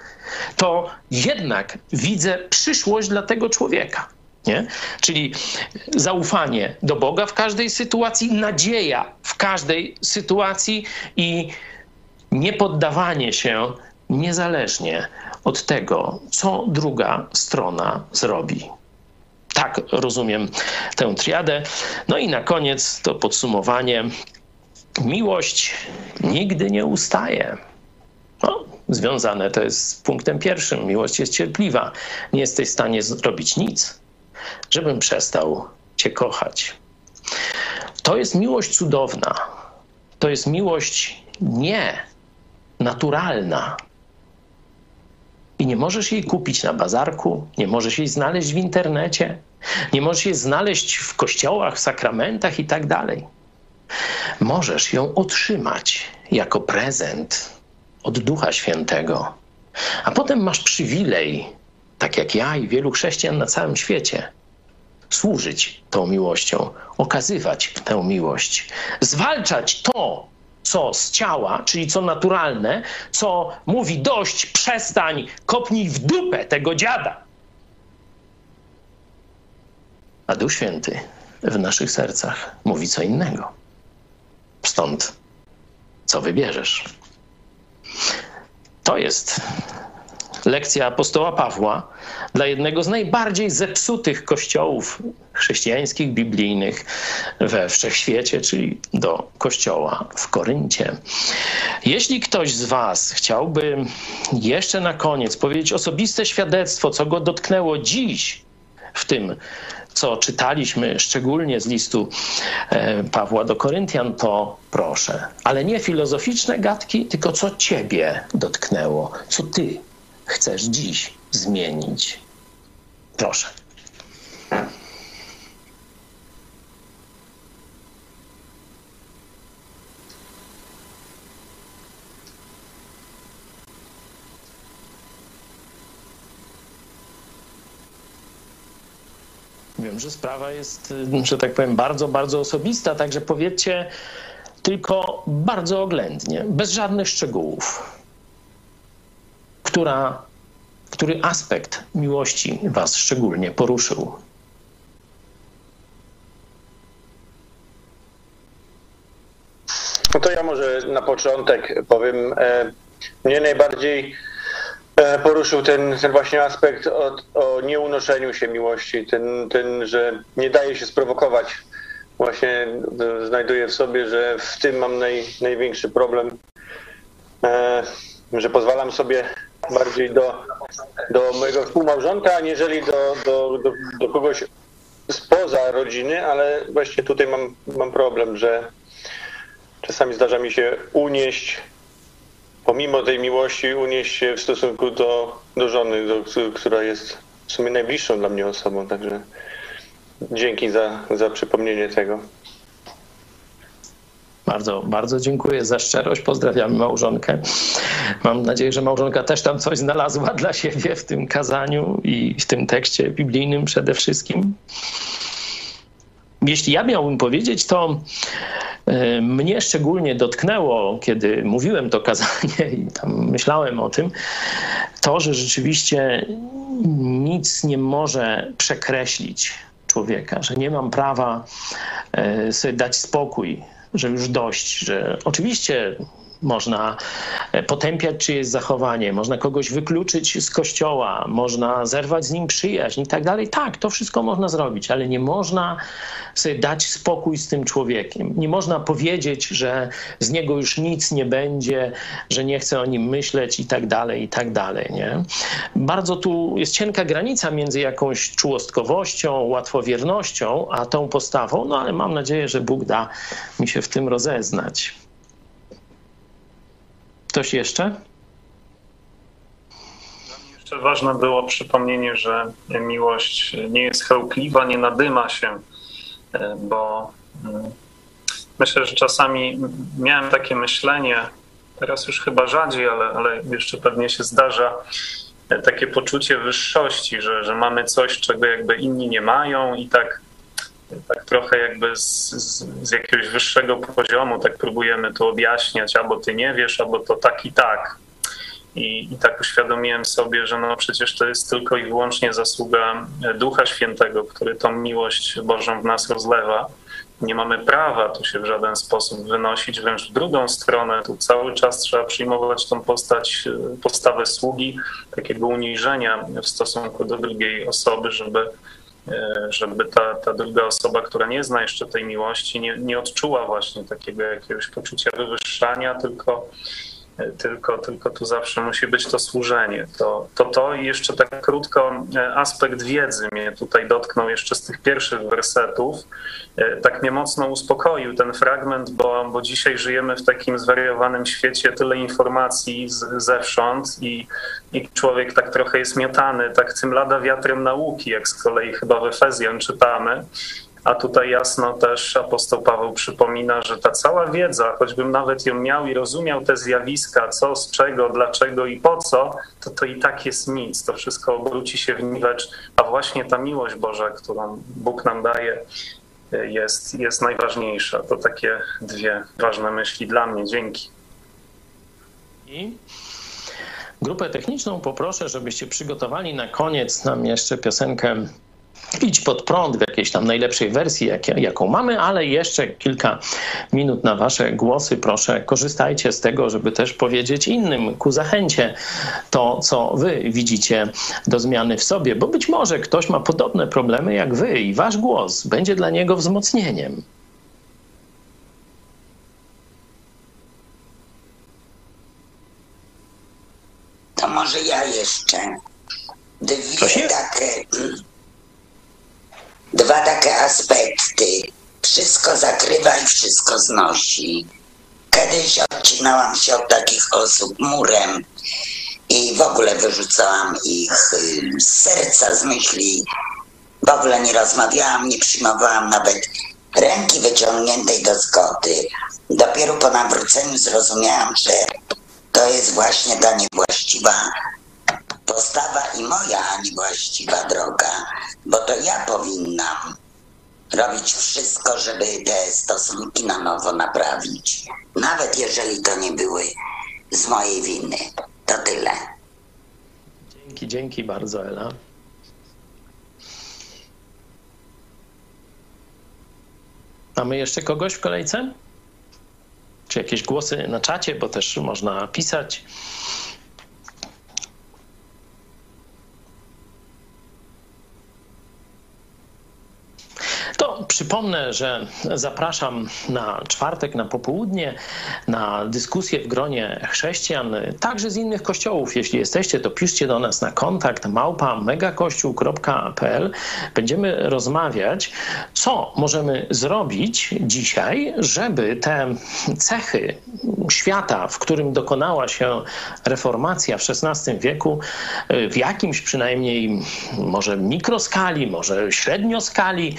to jednak widzę przyszłość dla tego człowieka. Nie? Czyli zaufanie do Boga w każdej sytuacji, nadzieja w każdej sytuacji i niepoddawanie się niezależnie od tego, co druga strona zrobi. Tak rozumiem tę triadę. No i na koniec to podsumowanie. Miłość nigdy nie ustaje. No, związane to jest z punktem pierwszym. Miłość jest cierpliwa. Nie jesteś w stanie zrobić nic, żebym przestał Cię kochać. To jest miłość cudowna. To jest miłość nie naturalna, i nie możesz jej kupić na bazarku, nie możesz jej znaleźć w internecie, nie możesz jej znaleźć w kościołach, w sakramentach i tak dalej. Możesz ją otrzymać jako prezent od Ducha Świętego, a potem masz przywilej, tak jak ja i wielu chrześcijan na całym świecie, służyć tą miłością, okazywać tę miłość, zwalczać to, co z ciała, czyli co naturalne, co mówi dość, przestań, kopnij w dupę tego dziada. A Duch Święty w naszych sercach mówi co innego. Stąd co wybierzesz. To jest lekcja apostoła Pawła dla jednego z najbardziej zepsutych kościołów chrześcijańskich, biblijnych we wszechświecie, czyli do kościoła w Koryncie. Jeśli ktoś z Was chciałby jeszcze na koniec powiedzieć osobiste świadectwo, co go dotknęło dziś w tym, co czytaliśmy szczególnie z listu e, Pawła do Koryntian, to proszę. Ale nie filozoficzne gadki, tylko co Ciebie dotknęło, co Ty chcesz dziś zmienić. Proszę. Wiem, że sprawa jest, że tak powiem, bardzo, bardzo osobista, także powiedzcie tylko bardzo oględnie, bez żadnych szczegółów, która, który aspekt miłości Was szczególnie poruszył. No to ja może na początek powiem. E, mnie najbardziej e, poruszył ten, ten właśnie aspekt o, o nieunoszeniu się miłości, ten, ten, że nie daje się sprowokować. Właśnie e, znajduję w sobie, że w tym mam naj, największy problem, że pozwalam sobie bardziej do, do mojego współmałżonka, aniżeli do, do, do, do kogoś spoza rodziny, ale właśnie tutaj mam, mam problem, że czasami zdarza mi się unieść, pomimo tej miłości, unieść się w stosunku do, do żony, do, która jest w sumie najbliższą dla mnie osobą. Także dzięki za, za przypomnienie tego. Bardzo, bardzo dziękuję za szczerość. Pozdrawiamy małżonkę. Mam nadzieję, że małżonka też tam coś znalazła dla siebie w tym kazaniu i w tym tekście biblijnym przede wszystkim. Jeśli ja miałbym powiedzieć, to e, mnie szczególnie dotknęło, kiedy mówiłem to kazanie i tam myślałem o tym, to, że rzeczywiście nic nie może przekreślić człowieka, że nie mam prawa e, sobie dać spokój, że już dość, że oczywiście można e, potępiać czyjeś zachowanie, można kogoś wykluczyć z kościoła, można zerwać z nim przyjaźń i tak dalej. Tak, to wszystko można zrobić, ale nie można sobie dać spokój z tym człowiekiem. Nie można powiedzieć, że z niego już nic nie będzie, że nie chce o nim myśleć i tak dalej, i tak dalej. Nie? Bardzo tu jest cienka granica między jakąś czułostkowością, łatwowiernością, a tą postawą, no ale mam nadzieję, że Bóg da mi się w tym rozeznać. Ktoś jeszcze? Jeszcze ważne było przypomnienie, że miłość nie jest chełpliwa, nie nadyma się, e, bo mm, myślę, że czasami miałem takie myślenie, teraz już chyba rzadziej, ale, ale jeszcze pewnie się zdarza, e, takie poczucie wyższości, że, że mamy coś, czego jakby inni nie mają i tak tak trochę jakby z, z, z, jakiegoś wyższego poziomu tak próbujemy to objaśniać, albo ty nie wiesz, albo to tak i tak. I, I tak uświadomiłem sobie, że no przecież to jest tylko i wyłącznie zasługa Ducha Świętego, który tą miłość Bożą w nas rozlewa. Nie mamy prawa tu się w żaden sposób wynosić, wręcz w drugą stronę. Tu cały czas trzeba przyjmować tą postać, postawę sługi, takiego uniżenia w stosunku do drugiej osoby, żeby żeby ta, ta druga osoba, która nie zna jeszcze tej miłości, nie, nie odczuła właśnie takiego jakiegoś poczucia wywyższania, tylko tylko, tylko tu zawsze musi być to służenie. To, to to i jeszcze tak krótko e, aspekt wiedzy mnie tutaj dotknął jeszcze z tych pierwszych wersetów. E, tak mnie mocno uspokoił ten fragment, bo, bo dzisiaj żyjemy w takim zwariowanym świecie, tyle informacji z, zewsząd i, i człowiek tak trochę jest miotany, tak tym lada wiatrem nauki, jak z kolei chyba w Efezjan czytamy. A tutaj jasno też apostoł Paweł przypomina, że ta cała wiedza, choćbym nawet ją miał i rozumiał te zjawiska, co, z czego, dlaczego i po co, to to i tak jest nic. To wszystko obróci się w niwecz, a właśnie ta miłość Boża, którą Bóg nam daje, jest, jest najważniejsza. To takie dwie ważne myśli dla mnie. Dzięki. I grupę techniczną poproszę, żebyście przygotowali na koniec nam jeszcze piosenkę idź pod prąd w jakiejś tam najlepszej wersji, jak, jaką mamy, ale jeszcze kilka minut na Wasze głosy. Proszę, korzystajcie z tego, żeby też powiedzieć innym ku zachęcie to, co Wy widzicie do zmiany w sobie, bo być może ktoś ma podobne problemy jak Wy i Wasz głos będzie dla niego wzmocnieniem. To może ja jeszcze dwie takie, dwa takie aspekty. Wszystko zakrywa i wszystko znosi. Kiedyś odcinałam się od takich osób murem i w ogóle wyrzucałam ich z serca, z myśli. W ogóle nie rozmawiałam, nie przyjmowałam nawet ręki wyciągniętej do zgody. Dopiero po nawróceniu zrozumiałam, że to jest właśnie ta niewłaściwa postawa i moja niewłaściwa droga, bo to ja powinnam robić wszystko, żeby te stosunki na nowo naprawić. Nawet jeżeli to nie były z mojej winy. To tyle. Dzięki, dzięki bardzo, Ela. Mamy jeszcze kogoś w kolejce? Czy jakieś głosy na czacie, bo też można pisać. To przypomnę, że zapraszam na czwartek, na popołudnie, na dyskusję w gronie chrześcijan, także z innych kościołów. Jeśli jesteście, to piszcie do nas na kontakt małpa megakościół.pl. Będziemy rozmawiać, co możemy zrobić dzisiaj, żeby te cechy świata, w którym dokonała się reformacja w XVI wieku, w jakimś przynajmniej może mikroskali, może średnioskali,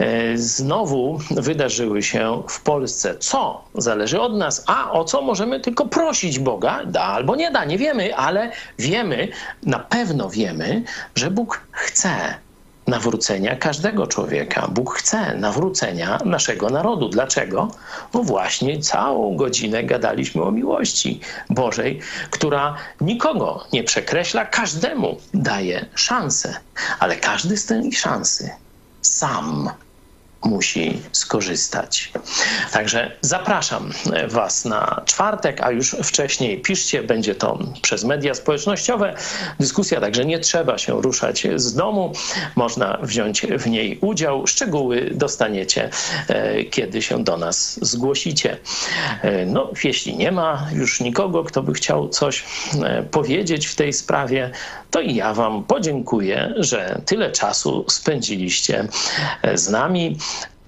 E, znowu wydarzyły się w Polsce. Co zależy od nas, a o co możemy tylko prosić Boga, da albo nie da, nie wiemy, ale wiemy, na pewno wiemy, że Bóg chce nawrócenia każdego człowieka. Bóg chce nawrócenia naszego narodu. Dlaczego? No właśnie całą godzinę gadaliśmy o miłości Bożej, która nikogo nie przekreśla, każdemu daje szansę, ale każdy z tej szansy sam musi skorzystać. Także zapraszam Was na czwartek, a już wcześniej piszcie, będzie to przez media społecznościowe. Dyskusja, także nie trzeba się ruszać z domu, można wziąć w niej udział. Szczegóły dostaniecie, e, kiedy się do nas zgłosicie. E, no, jeśli nie ma już nikogo, kto by chciał coś e, powiedzieć w tej sprawie, to i ja Wam podziękuję, że tyle czasu spędziliście z nami.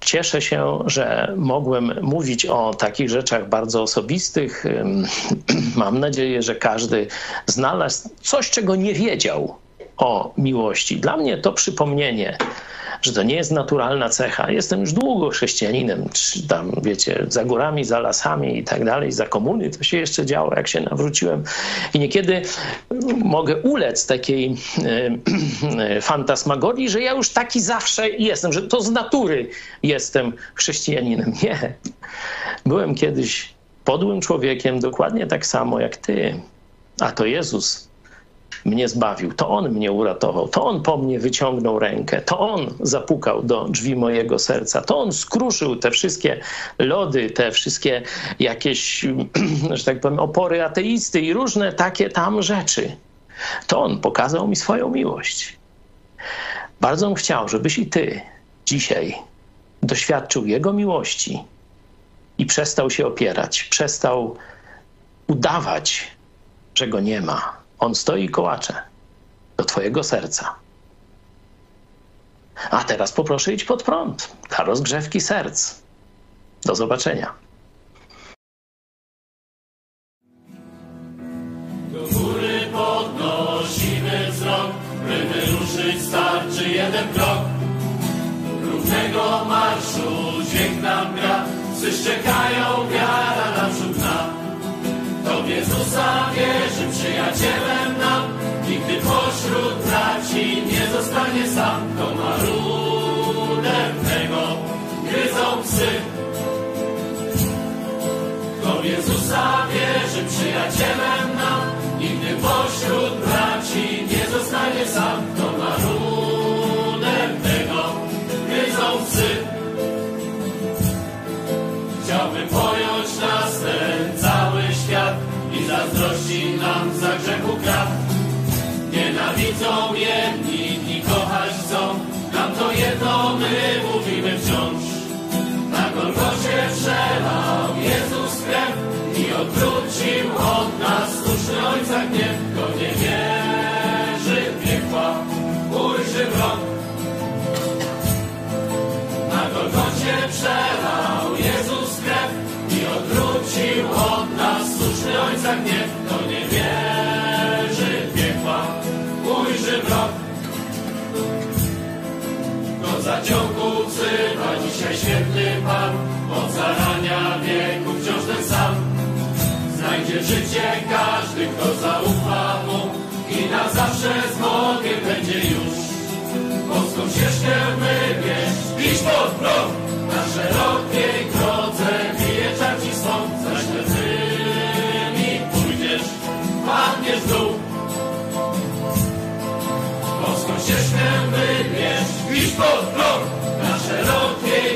Cieszę się, że mogłem mówić o takich rzeczach bardzo osobistych. (clears throat) Mam nadzieję, że każdy znalazł coś, czego nie wiedział o miłości. Dla mnie to przypomnienie że to nie jest naturalna cecha. Jestem już długo chrześcijaninem, czy tam, wiecie, za górami, za lasami i tak dalej, za komuny to się jeszcze działo, jak się nawróciłem. I niekiedy mogę ulec takiej e, (clears throat) fantasmagorii, że ja już taki zawsze jestem, że to z natury jestem chrześcijaninem. (laughs) Nie. Byłem kiedyś podłym człowiekiem, dokładnie tak samo jak ty. A to Jezus mnie zbawił, to On mnie uratował, to On po mnie wyciągnął rękę, to On zapukał do drzwi mojego serca, to On skruszył te wszystkie lody, te wszystkie jakieś, (clears throat) że tak powiem, opory ateisty i różne takie tam rzeczy. To On pokazał mi swoją miłość. Bardzo bym chciał, żebyś i ty dzisiaj doświadczył Jego miłości i przestał się opierać, przestał udawać, że go nie ma on stoi kołacze do twojego serca. A teraz poproszę iść pod prąd dla rozgrzewki serc. Do zobaczenia. Do góry podnosimy wzrok, by wyruszyć starczy jeden krok. Równego marszu dźwięk nam gra, psy szczekają, wiara naprzód nam. To Jezusa wierzy, przyjacielem nam, nigdy pośród braci nie zostanie sam. To marudewnego gryzą psy. To w Jezusa wierzy, przyjacielem nam, nigdy pośród braci nie zostanie sam. My mówimy wciąż. Na Golgocie przelał Jezus krew i odwrócił od nas słuszny Ojca gniew. Kto nie wierzy w piekła, ujrzy wrog. Na Golgocie przelał zaciągu wzywa dzisiaj święty Pan, od zarania wieku wciąż ten sam. Znajdzie życie każdy, kto zaufa Mu. I na zawsze z Bogiem będzie już. Boską ścieżkę wybierz, idź pod prąd, na szerokiej drodze bije czar ci swąd, za ślepymi pójdziesz, padniesz w Ojczyznę wybierz, iść pod prąd na szerokie